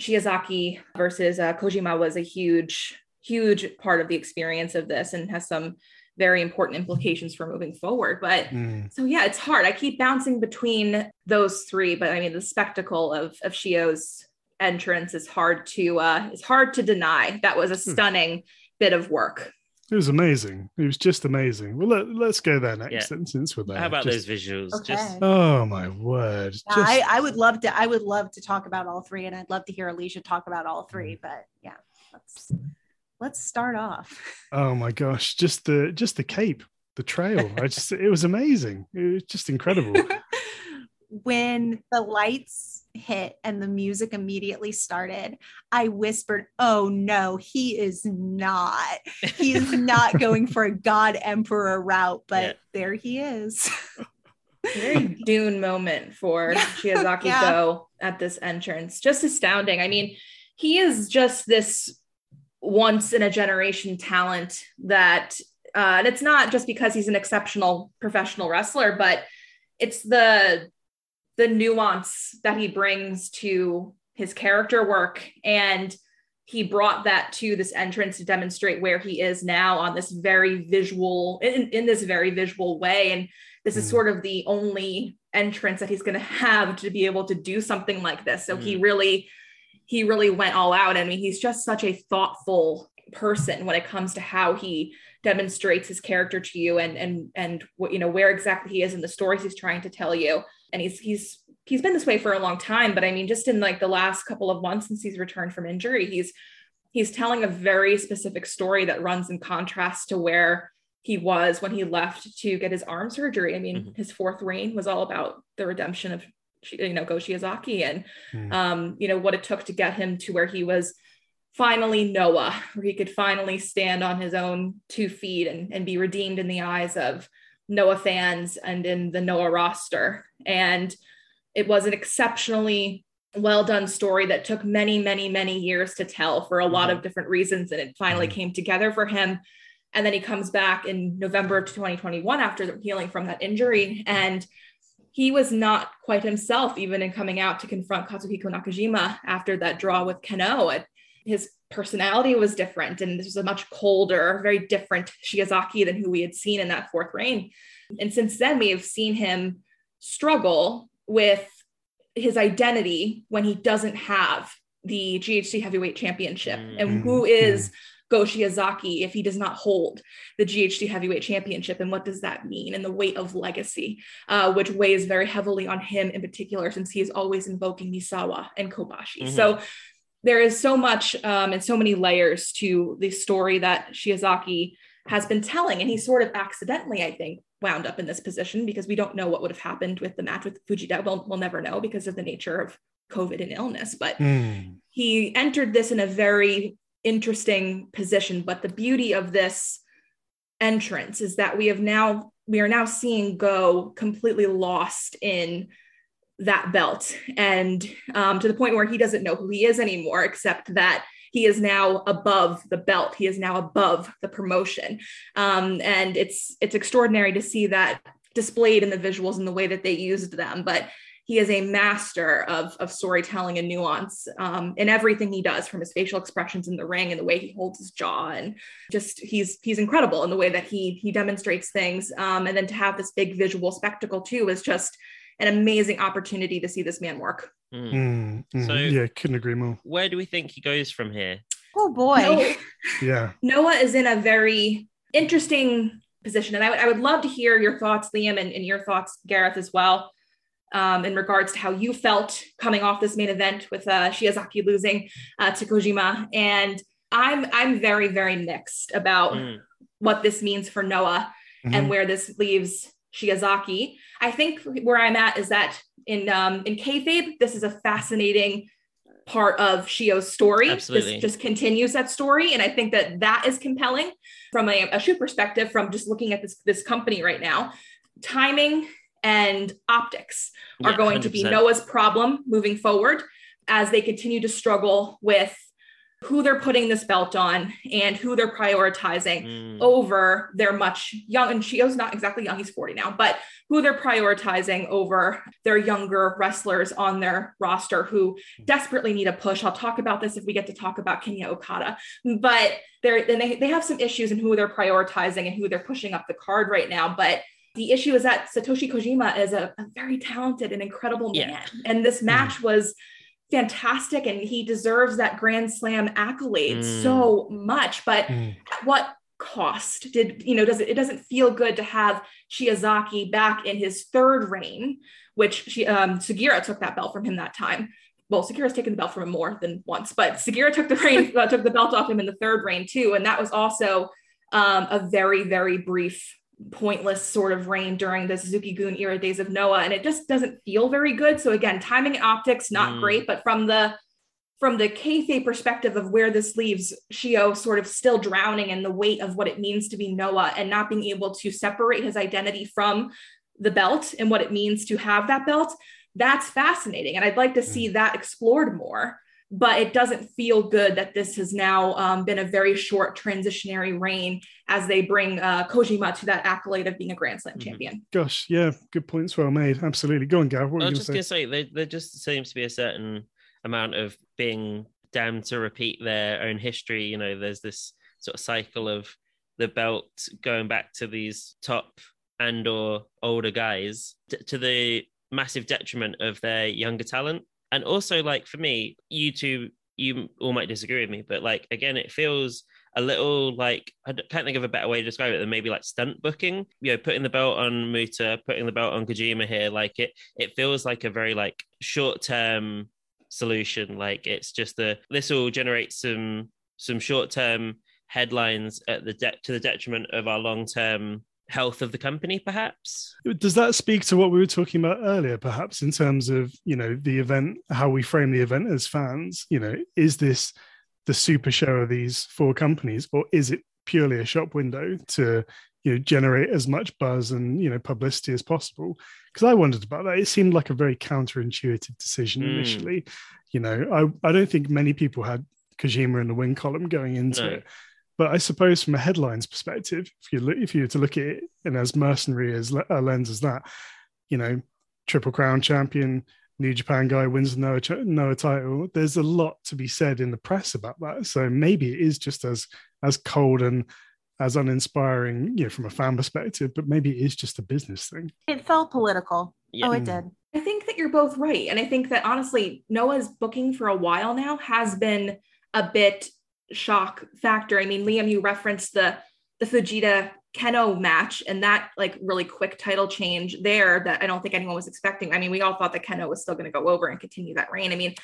Shiozaki versus uh, Kojima was a huge, huge part of the experience of this and has some very important implications for moving forward. But mm. so yeah, it's hard. I keep bouncing between those three, but I mean the spectacle of of Shio's entrance is hard to uh is hard to deny. That was a stunning bit of work. It was amazing. It was just amazing. Well, let, let's go there next Yeah. then, since we're there. how about Just- those visuals? Okay. Just Oh my word! Yeah, Just- I, I would love to. I would love to talk about all three, and I'd love to hear Alicia talk about all three. But yeah, let's let's start off. oh my gosh! Just the just the cape, the trail. I just it was amazing. It was just incredible. when the lights hit and the music immediately started, I whispered, "Oh no, he is not. He is not going for a God Emperor route." But Yeah. there he is. Very Dune moment for Yeah. Shiozaki Yeah. Go at this entrance. Just astounding. I mean, he is just this once in a generation talent that uh, and it's not just because he's an exceptional professional wrestler, but it's the the nuance that he brings to his character work and he brought that to this entrance to demonstrate where he is now on this very visual in, in this very visual way and this is Mm. sort of the only entrance that he's going to have to be able to do something like this so he Mm. really he really went all out i mean he's just such a thoughtful person when it comes to how he demonstrates his character to you and and and what you know where exactly he is in the stories he's trying to tell you and he's he's he's been this way for a long time but i mean just in like the last couple of months since he's returned from injury he's he's telling a very specific story that runs in contrast to where he was when he left to get his arm surgery. I mean, Mhm. his fourth reign was all about the redemption of you know Go Shiozaki and Mm. um, you know what it took to get him to where he was finally Noah, where he could finally stand on his own two feet and, and be redeemed in the eyes of Noah fans and in the Noah roster. And it was an exceptionally well done story that took many, many, many years to tell for a lot Mhm. of different reasons. And it finally Mhm. came together for him. And then he comes back in November of 2021 after healing from that injury. And he was not quite himself, even in coming out to confront Katsuhiko Nakajima after that draw with Kenoh. His personality was different, and this was a much colder, very different Shiozaki than who we had seen in that fourth reign. And since then, we have seen him struggle with his identity when he doesn't have the GHC heavyweight championship. And mm-hmm. who is mm-hmm. Go Shiozaki if he does not hold the GHC heavyweight championship? And what does that mean? And the weight of legacy, uh, which weighs very heavily on him in particular, since he is always invoking Misawa and Kobashi. Mhm. So there is so much um, and so many layers to the story that Shiozaki has been telling. And he sort of accidentally, I think, wound up in this position because we don't know what would have happened with the match with Fujita. We'll, we'll never know because of the nature of COVID and illness. But Mm. he entered this in a very interesting position. But the beauty of this entrance is that we have now we are now seeing Go completely lost in that belt. And um, to the point where he doesn't know who he is anymore except that he is now above the belt. He is now above the promotion. Um, and it's it's extraordinary to see that displayed in the visuals and the way that they used them. But he is a master of, of storytelling and nuance um, in everything he does from his facial expressions in the ring and the way he holds his jaw and just he's he's incredible in the way that he he demonstrates things um, and then to have this big visual spectacle too is just an amazing opportunity to see this man work Mm. Mm. So- yeah, couldn't agree more. Where do we think he goes from here? Oh boy. No- Yeah. Noah is in a very interesting position. And I would, I would love to hear your thoughts, Liam, and, and your thoughts, Gareth, as well, um, in regards to how you felt coming off this main event with uh, Shiozaki losing uh, to Kojima. And I'm, I'm very, very mixed about Mm. what this means for Noah Mhm. and where this leaves Shiozaki. I think where I'm at is that in um, in kayfabe, this is a fascinating part of Shio's story. Absolutely. This just continues that story, and I think that that is compelling from a, a shoot perspective. From just looking at this this company right now, timing and optics are Yeah, going to be Noah's problem moving forward as they continue to struggle with who they're putting this belt on and who they're prioritizing Mm. over their much young and Shio's not exactly young, he's 40 now, but who they're prioritizing over their younger wrestlers on their roster who desperately need a push. I'll talk about this if we get to talk about Kinya Okada, but they're and they, they have some issues in who they're prioritizing and who they're pushing up the card right now. But the issue is that Satoshi Kojima is a, a very talented and incredible man. Yeah. And this match was fantastic and he deserves that grand slam accolade Mm. so much. But Mm. at what cost did you know does it, it doesn't feel good to have Shiozaki back in his third reign which she um Sugiura took that belt from him that time well Sugiura's taken the belt from him more than once but Sugiura took the reign uh, took the belt off him in the third reign too and that was also um a very very brief pointless sort of reign during the Suzuki Gun era days of Noah and it just doesn't feel very good so again timing and optics not Mm. great but from the from the kayfabe perspective of where this leaves Shio sort of still drowning in the weight of what it means to be Noah and not being able to separate his identity from the belt and what it means to have that belt, that's fascinating. And I'd like to see that explored more. But it doesn't feel good that this has now um, been a very short transitionary reign as they bring uh, Kojima to that accolade of being a Grand Slam Mhm. champion. Gosh, yeah, good points well made. Absolutely. Go on, Gav. What I was going just gonna say? say there, there just seems to be a certain amount of being damned to repeat their own history. You know, there's this sort of cycle of the belt going back to these top and or older guys t- to the massive detriment of their younger talent. And also, like for me, you two, you all might disagree with me, but like again, it feels a little like I can't think of a better way to describe it than maybe like stunt booking. You know, putting the belt on Muta, putting the belt on Kojima here, like it it feels like a very like short term solution. Like it's just a this will generate some some short term headlines at the de- to the detriment of our long term health of the company, perhaps. Does that speak to what we were talking about earlier, perhaps, in terms of you know the event, how we frame the event as fans? You know, is this the super show of these four companies, or is it purely a shop window to you know generate as much buzz and you know publicity as possible? Because I wondered about that. It seemed like a very counterintuitive decision Mm. initially. You know, I I don't think many people had Kojima in the win column going into No. it. But I suppose from a headlines perspective, if you look, if you were to look at it in as mercenary as a lens as that, you know, triple crown champion, New Japan guy wins the Noah, Noah title. There's a lot to be said in the press about that. So maybe it is just as as cold and as uninspiring, you know, from a fan perspective. But maybe it is just a business thing. It felt political. Yeah. Oh, it Mm. did. I think that you're both right. And I think that honestly, Noah's booking for a while now has been a bit shock factor. I mean, Liam, you referenced the the Fujita Kenoh match and that like really quick title change there that I don't think anyone was expecting. I mean, we all thought that Kenoh was still going to go over and continue that reign. I mean,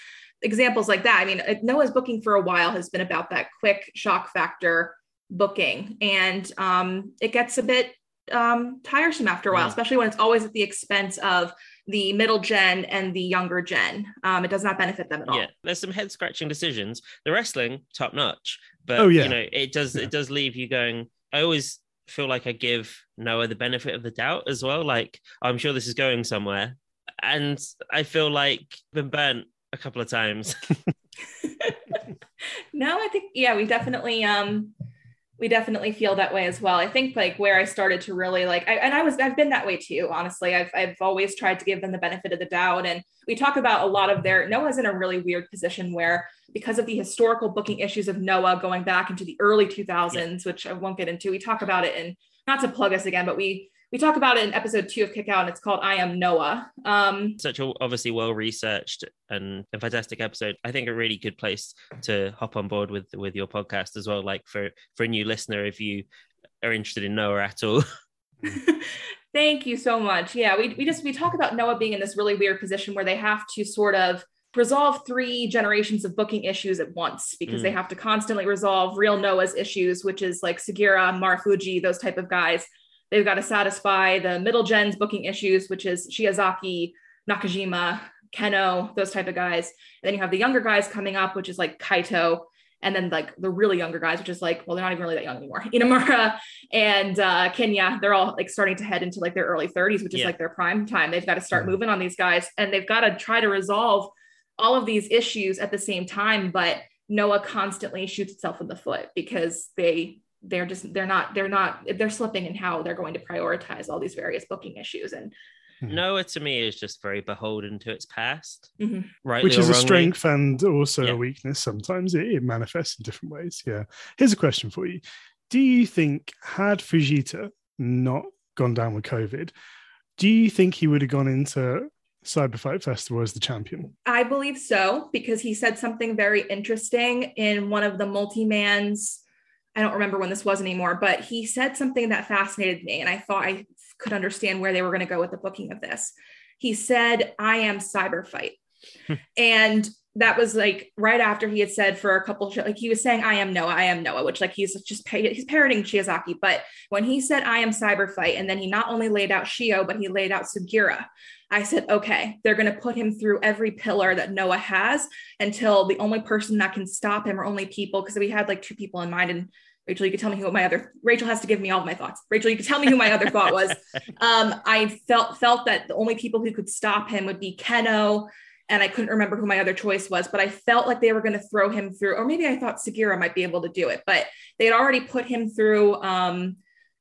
examples like that. I mean, uh, Noah's booking for a while has been about that quick shock factor booking, and um, it gets a bit um, tiresome after a while, especially when it's always at the expense of the middle gen and the younger gen. Um, it does not benefit them at all. Yeah, there's some head scratching decisions. The wrestling top notch, but Oh, yeah. you know it does Yeah. it does leave you going. I always feel like I give Noah the benefit of the doubt as well. Like I'm sure this is going somewhere, and I feel like I've been burnt a couple of times. no, I think yeah, we definitely um we definitely feel that way as well. I think like where I started to really like I, and I was I've been that way too, honestly. I've I've always tried to give them the benefit of the doubt and we talk about a lot of their Noah's in a really weird position where because of the historical booking issues of Noah going back into the early 2000s, which I won't get into. We talk about it and not to plug us again, but we we talk about it in episode 2 of Kick Out and it's called I Am Noah. Um Such a obviously well researched and a fantastic episode. I think a really good place to hop on board with with your podcast as well. Like for for a new listener, if you are interested in Noah at all. Thank you so much. Yeah, we, we just we talk about Noah being in this really weird position where they have to sort of resolve three generations of booking issues at once because Mm. they have to constantly resolve real Noah's issues, which is like Sugiura, Marufuji, those type of guys. They've got to satisfy the middle gen's booking issues, which is Shiozaki, Nakajima, Kenoh, those type of guys. And then you have the younger guys coming up, which is like Kaito, and then like the really younger guys, which is like, well, they're not even really that young anymore. Inamura and uh, Kinya, they're all like starting to head into like their early 30s, which is Yeah. like their prime time. They've got to start Mhm. moving on these guys, and they've got to try to resolve all of these issues at the same time. But Noah constantly shoots itself in the foot because they they're just they're not they're not they're slipping in how they're going to prioritize all these various booking issues and Noah to me is just very beholden to its past, Mhm. right? which is a strength and also Yeah. a weakness sometimes it, it manifests in different ways yeah here's a question for you do you think had fujita not gone down with covid do you think he would have gone into cyberfight festival as the champion I believe so because he said something very interesting in one of the multi-mans. I don't remember when this was anymore, but he said something that fascinated me, and I thought I could understand where they were going to go with the booking of this. He said, "I am Cyberfight," hmm. and that was like right after he had said for a couple like he was saying I am Noah, I am Noah, which like he's just he's parroting Shiozaki. But when he said I am Cyberfight, and then he not only laid out Shio, but he laid out Sugiura. I said, okay, they're going to put him through every pillar that Noah has until the only person that can stop him or only people, because we had like two people in mind. And Rachel, you could tell me who my other Rachel has to give me all my thoughts. Rachel, you could tell me who my other thought was. Um, I felt felt that the only people who could stop him would be Kenoh, and I couldn't remember who my other choice was, but I felt like they were going to throw him through, or maybe I thought Sagira might be able to do it, but they had already put him through um,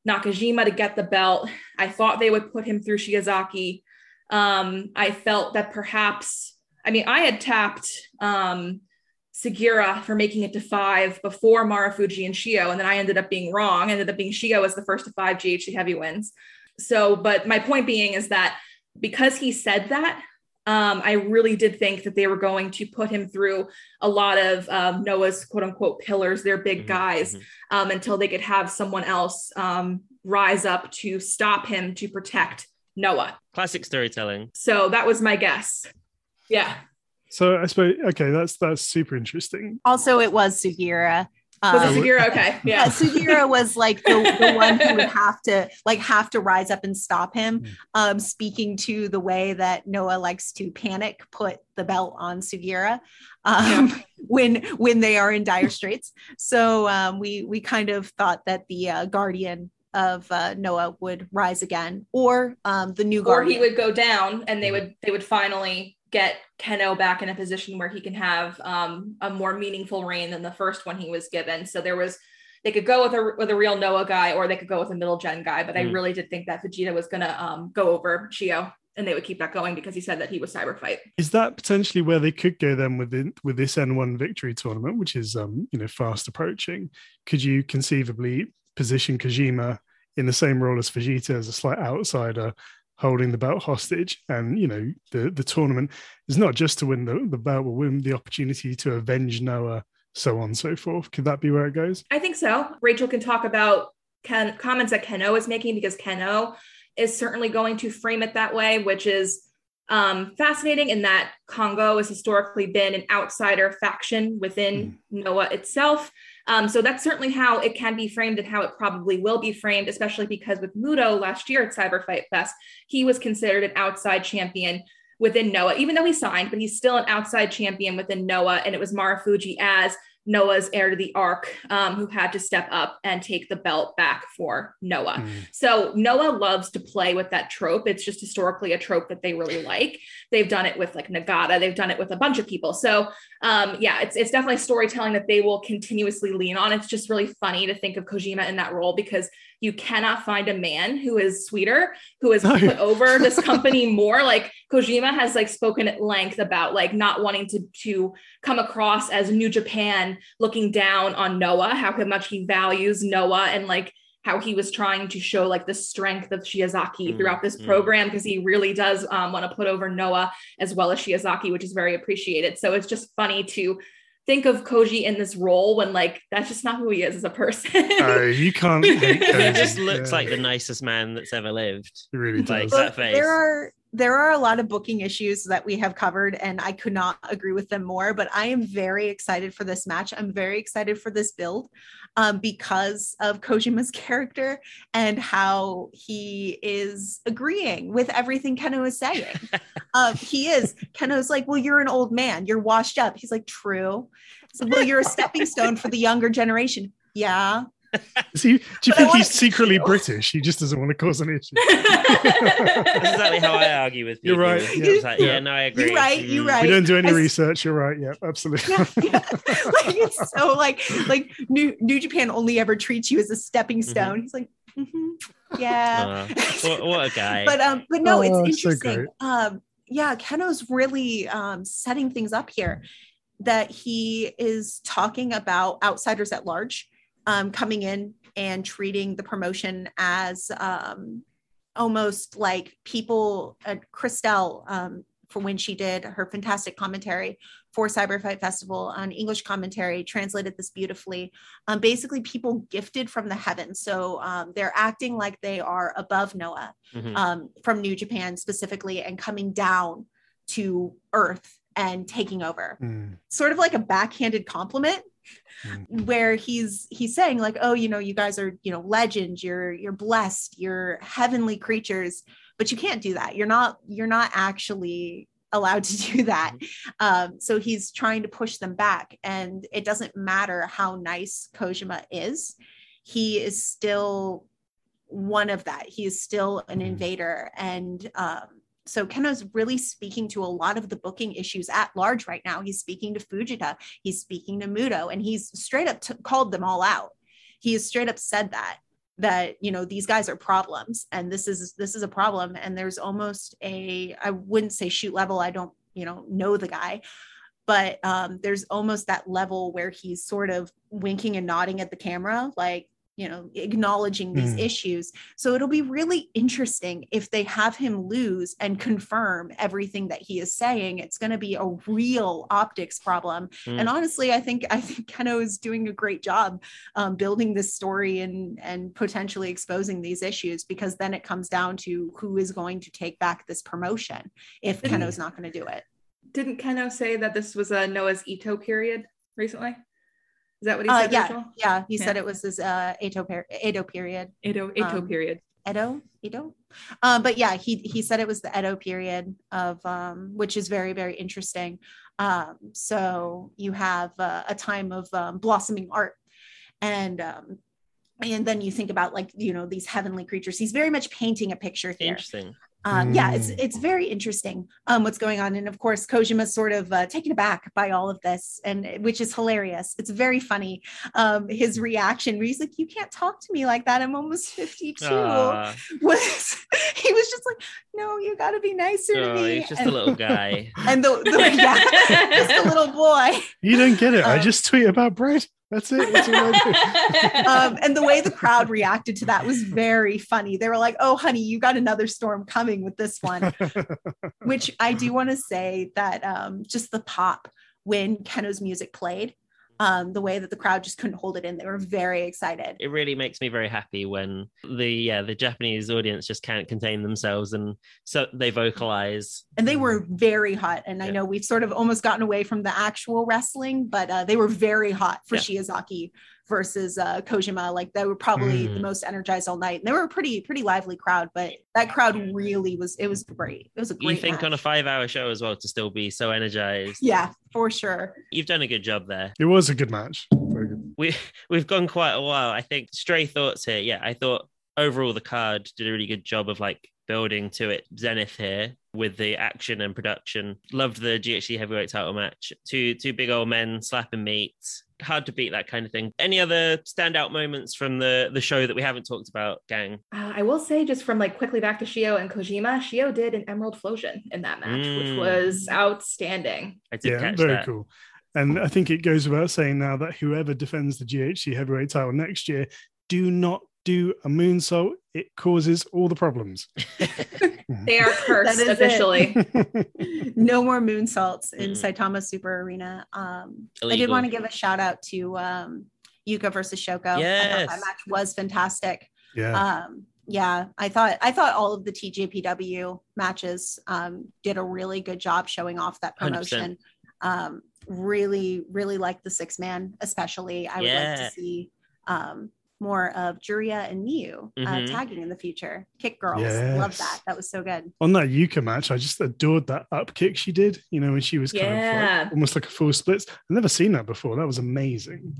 Nakajima to get the belt. I thought they would put him through Shiozaki. Um, I felt that perhaps, I mean, I had tapped um, Sagira for making it to five before Marufuji and Shio, and then I ended up being wrong. ended up being Shio as the first to five GHC heavy wins. So, but my point being is that because he said that, um, I really did think that they were going to put him through a lot of um, Noah's quote unquote pillars, their big Mhm, guys, mhm. um, until they could have someone else um, rise up to stop him to protect Noah. Classic storytelling. So that was my guess. Yeah. so i suppose okay that's that's super interesting Also, it was Sugiura. Was Um, it Sugiura? Okay. yeah, Yeah. Sugiura was like the, the one who would have to like have to rise up and stop him. Mm. Um, speaking to the way that Noah likes to panic, put the belt on Sugiura um, when when they are in dire straits. So um, we we kind of thought that the uh, guardian of uh, Noah would rise again, or um, the new guard. Or he would go down and they would they would finally get Kenoh back in a position where he can have um, a more meaningful reign than the first one he was given. So there was they could go with a with a real Noah guy or they could go with a middle gen guy. But I Mm. really did think that Vegeta was gonna um, go over Shio and they would keep that going because he said that he was cyber fight. Is that potentially where they could go then with the, with this N1 victory tournament, which is um, you know fast approaching? Could you conceivably position Kojima in the same role as Vegeta as a slight outsider, holding the belt hostage? And you know the the tournament is not just to win the, the belt, but win the opportunity to avenge Noah, so on and so forth. Could that be where it goes? I think so. Rachel can talk about Ken, comments that Kenoh is making because Kenoh is certainly going to frame it that way, which is um, fascinating in that Kongo has historically been an outsider faction within Noah itself. Um, so that's certainly how it can be framed and how it probably will be framed, especially because with Muto last year at Cyber Fight Fest, he was considered an outside champion within Noah, even though he signed, but he's still an outside champion within Noah. And it was Marufuji as Noah's heir to the Ark, um, who had to step up and take the belt back for Noah. Mm. So Noah loves to play with that trope. It's just historically a trope that they really like. They've done it with like Nagata. They've done it with a bunch of people. So um, yeah, it's it's definitely storytelling that they will continuously lean on. It's just really funny to think of Kojima in that role because you cannot find a man who is sweeter, who has No. put over this company more. Like Kojima has like spoken at length about like not wanting to to come across as New Japan looking down on Noah, how much he values Noah and like how he was trying to show like the strength of Shiozaki Mm, throughout this mm. program because he really does um, want to put over Noah as well as Shiozaki, which is very appreciated. So it's just funny to think of Koji in this role when like that's just not who he is as a person. Oh, you can't. Hate he just looks Yeah, like the nicest man that's ever lived. It really like does. that face. There are there are a lot of booking issues that we have covered, and I could not agree with them more. But I am very excited for this match. I'm very excited for this build um, because of Kojima's character and how he is agreeing with everything Kenoh is saying. um, he is. Kenoh's like, "Well, you're an old man. You're washed up." He's like, "True." So, well, you're a stepping stone for the younger generation. Yeah. Is he, do you think he's secretly. British? He just doesn't want to cause an issue. That's exactly how I argue with people. You're right, It's yeah. like, Yeah. yeah, no, I agree. You're right, you're Mm. right. We don't do any I s- research. You're right. Yeah, absolutely. yeah, yeah. like it's so like like New New Japan only ever treats you as a stepping Mm-hmm. stone. He's like, "Mhm, yeah. Uh, what, what a guy. but um, but no, Oh, it's interesting. great. um, yeah, Kenoh's really um setting things up here. That he is talking about outsiders at large, um, coming in and treating the promotion as um almost like people. Uh, Christelle, um, for when she did her fantastic commentary for Cyber Fight Festival on English commentary, translated this beautifully. Um, basically, people gifted from the heavens. So um, they're acting like they are above Noah Mhm. um, from New Japan specifically and coming down to Earth and taking over. Mm, Sort of like a backhanded compliment Mm. where he's he's saying like oh you know you guys are you know legends. You're you're blessed. You're heavenly creatures. But you can't do that. You're not you're not actually allowed to do that. Um, so he's trying to push them back and it doesn't matter how nice kojima is he is still one of that. He is still an Mhm. invader and um, so Kenoh's really speaking to a lot of the booking issues at large right now. He's speaking to Fujita, he's speaking to Muto, and he's straight up t- called them all out. He has straight up said that that you know these guys are problems, and this is this is a problem. And there's almost a I wouldn't say shoot level. I don't you know know the guy, but um, there's almost that level where he's sort of winking and nodding at the camera, like you know acknowledging these Hmm. issues so it'll be really interesting if they have him lose and confirm everything that he is saying it's going to be a real optics problem Mm. and honestly i think i think kenoh is doing a great job um, building this story and and potentially exposing these issues because then it comes down to who is going to take back this promotion if Mhm. kenoh's not going to do it Didn't Kenoh say that this was a Noah's Edo period recently? Is that what he Uh, said? yeah, Rachel? yeah. He said it was his uh, Edo, per- Edo period. Edo, Edo Um, period. Edo, Edo. Uh, but yeah, he he said it was the Edo period of um, which is very very interesting. Um, so you have uh, a time of um, blossoming art, and um, and then you think about like you know these heavenly creatures. He's very much painting a picture here. Interesting. Um, yeah, it's Mm. it's very interesting um, what's going on, and of course Kojima's sort of uh, taken aback by all of this, and which is hilarious. It's very funny. Um, his reaction, where he's like, "You can't talk to me like that. I'm almost 52." Ah, Was he was just like, "No, you got to be nicer to oh, me." he's just and, a little guy. and the, the yeah, just a little boy. You don't get it. I Um, just tweet about bread. That's it. That's all I Um, and the way the crowd reacted to that was very funny. They were like, "Oh, honey, you got another storm coming with this one." which I do want to say that um, just the pop when Kenoh's music played, um, the way that the crowd just couldn't hold it in. They were very excited. It really makes me very happy when the yeah the Japanese audience just can't contain themselves and so they vocalize. And they were very hot. And I know we've sort of almost gotten away from the actual wrestling, but uh, they were very hot for Yeah. Shiozaki versus uh, Kojima. Like they were probably the Mm. most energized all night. And they were a pretty, pretty lively crowd, but that crowd really was, it was great. It was a great You think on a five-hour show as well to still be so energized. Yeah, for sure. You've done a good job there. It was a good match. Very good. we we've gone quite a while. I think stray thoughts here. Yeah, I thought overall the card did a really good job of like building to it zenith here with the action and production. Loved the GHC heavyweight title match. Two two big old men slapping meat. Hard to beat that kind of thing. Any other standout moments from the the show that we haven't talked about, gang? Uh, I will say, just from like quickly back to Shio and Kojima, Shio did an Emerald Flowsion in that match, Mm. which was outstanding. I did Yeah, catch very that. cool. And I think it goes without saying now that whoever defends the GHC heavyweight title next year, do not do a moonsault. It causes all the problems. They are cursed officially. no more moonsaults in Mm. Saitama Super Arena. Um, I did want to give a shout out to um, Yuka versus Shoko. I thought Yes. that match was fantastic. yeah. Um, yeah, I thought I thought all of the TJPW matches um, did a really good job showing off that 100%. promotion. Um, really, really like the six man, especially. I would like to see um, more of Juria and Miyu uh, Mhm. tagging in the future. Kick girls, love that. That was so good. On that Yuka match, I just adored that up kick she did, you know, when she was kind of Yeah. like, almost like a full splits. I've never seen that before. That was amazing.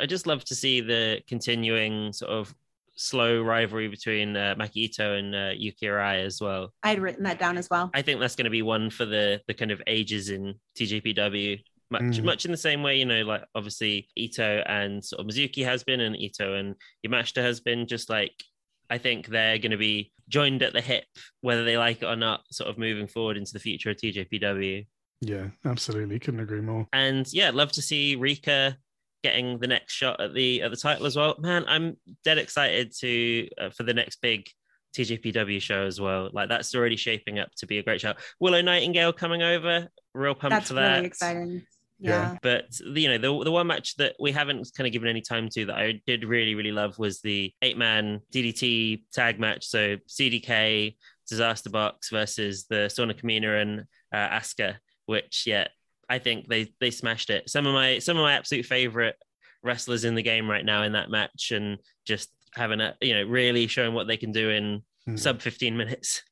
I just love to see the continuing sort of slow rivalry between uh, Maki Itoh and uh, Yuki Arai as well. I had written that down as well. I think that's going to be one for the the kind of ages in TJPW. Much, Mm. much in the same way, you know, like obviously Itoh and sort of Mizuki has been, and Itoh and Yamashita has been. Just like I think they're going to be joined at the hip, whether they like it or not, sort of moving forward into the future of TJPW. Yeah, absolutely. Couldn't agree more. And yeah, love to see Rika getting the next shot at the at the title as well. Man, I'm dead excited to uh, for the next big TJPW show as well. Like that's already shaping up to be a great show. Willow Nightingale coming over, real pumped That's for that. really exciting. Yeah. Yeah. But you know, the the one match that we haven't kind of given any time to that I did really really love was the eight man DDT tag match. So CDK Disaster Box versus the Sona Kamina and uh, Asuka, which yeah, I think they they smashed it. Some of my some of my absolute favorite wrestlers in the game right now in that match, and just having a you know really showing what they can do in Mm. sub 15 minutes.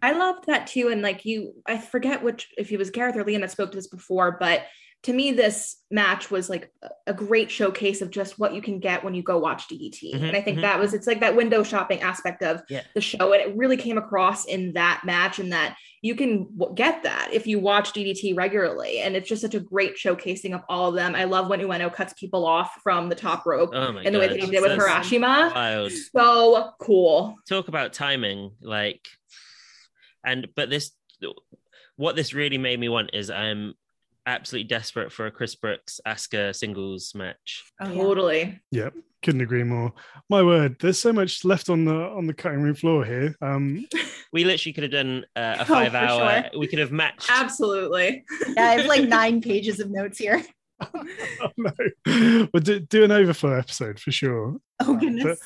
I loved that too. And like you, I forget which, if it was Gareth or Liam that spoke to this before, but to me, this match was like a- great showcase of just what you can get when you go watch DDT. Mhm, and I think mhm. that was, it's like that window shopping aspect of Yeah. the show. And it really came across in that match and that you can w- get that if you watch DDT regularly. And it's just such a great showcasing of all of them. I love when Ueno cuts people off from the top rope Oh and the way that he did with wild. So cool. talk about timing like and but this what this really made me want is i'm absolutely desperate for a chris brookes asuka singles match Oh, yeah. Totally. Yep, couldn't agree more. My word, there's so much left on the on the cutting room floor here. Um, we literally could have done uh, a Oh, five for hour sure. we could have matched Absolutely. Yeah, I have like nine pages of notes here. oh, no. We'll do, do an overflow episode for sure. Oh goodness.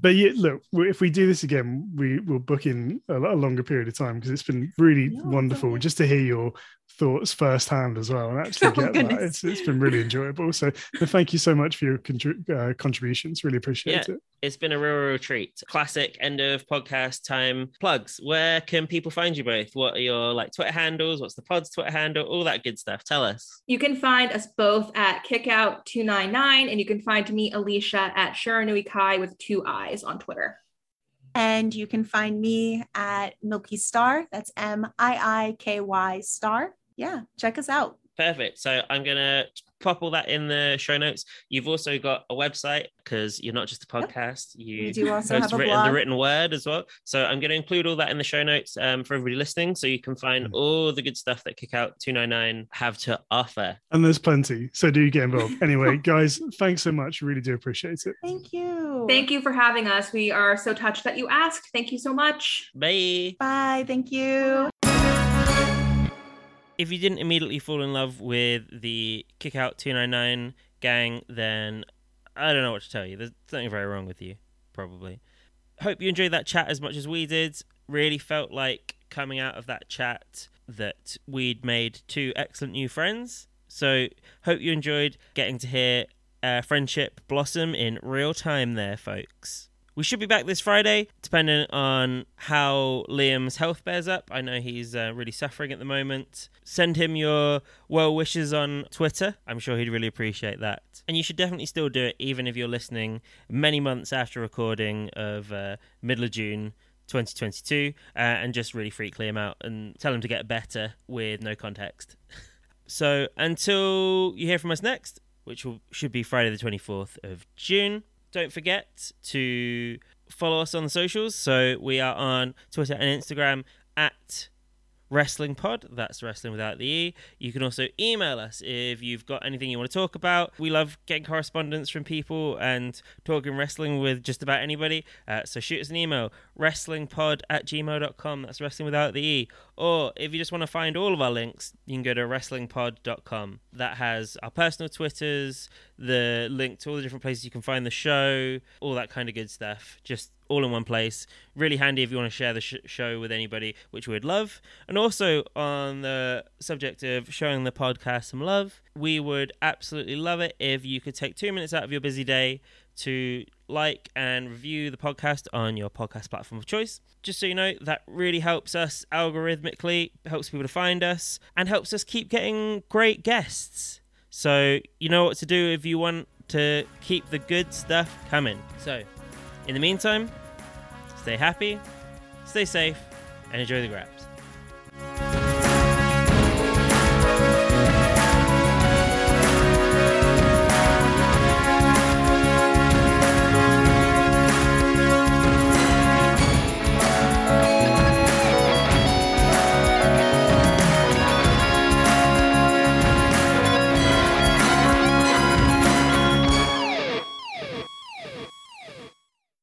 But yeah, look, if we do this again, we will book in a, a longer period of time because it's been really Yeah, wonderful okay. just to hear your thoughts firsthand as well and actually Oh, get that. It's, it's been really enjoyable. So but thank you so much for your contri- uh, contributions. Really appreciate it. It's been a real, real treat. Classic end of podcast time plugs. Where can people find you both? What are your like Twitter handles? What's the pod's Twitter handle? All that good stuff. Tell us. You can find us both at Kickout299, and you can find me, Alicia, at Shiranui Kai with two eyes on Twitter. And you can find me at Milky Star. That's M I I K Y Star. Yeah, check us out. Perfect. So I'm gonna pop all that in the show notes. You've also got a website because you're not just a Yep. podcast. You We do also post have a written, the written word as well. So I'm going to include all that in the show notes um, for everybody listening, so you can find Mm. all the good stuff that Kick Out 299 have to offer. And there's plenty. So do get involved. Anyway, guys, thanks so much. Really do appreciate it. Thank you. Thank you for having us. We are so touched that you asked. Thank you so much. Bye. Bye. Thank you. If you didn't immediately fall in love with the Kick Out 299 gang, then I don't know what to tell you. There's something very wrong with you, probably. Hope you enjoyed that chat as much as we did. Really felt like coming out of that chat that we'd made two excellent new friends. So, hope you enjoyed getting to hear uh, friendship blossom in real time there, folks. We should be back this Friday, depending on how Liam's health bears up. I know he's uh, really suffering at the moment. Send him your well wishes on Twitter. I'm sure he'd really appreciate that. And you should definitely still do it, even if you're listening many months after recording of uh, middle of June 2022, uh, and just really freak Liam out and tell him to get better with no context. so until you hear from us next, which will, should be Friday the 24th of June. Don't forget to follow us on the socials. So we are on Twitter and Instagram at Wrestling Pod. That's wrestling without the E. You can also email us if you've got anything you want to talk about. We love getting correspondence from people and talking wrestling with just about anybody. Uh, so shoot us an email wrestlingpod at gmail.com. That's wrestling without the E. Or if you just want to find all of our links, you can go to wrstlingpod.com. That has our personal Twitters, the link to all the different places you can find the show, all that kind of good stuff. Just all in one place. Really handy if you want to share the sh- show with anybody, which we'd love. And also, on the subject of showing the podcast some love, we would absolutely love it if you could take two minutes out of your busy day to like and review the podcast on your podcast platform of choice. Just so you know, that really helps us algorithmically, helps people to find us, and helps us keep getting great guests. So, you know what to do if you want to keep the good stuff coming. So, in the meantime, stay happy, stay safe, and enjoy the grabs.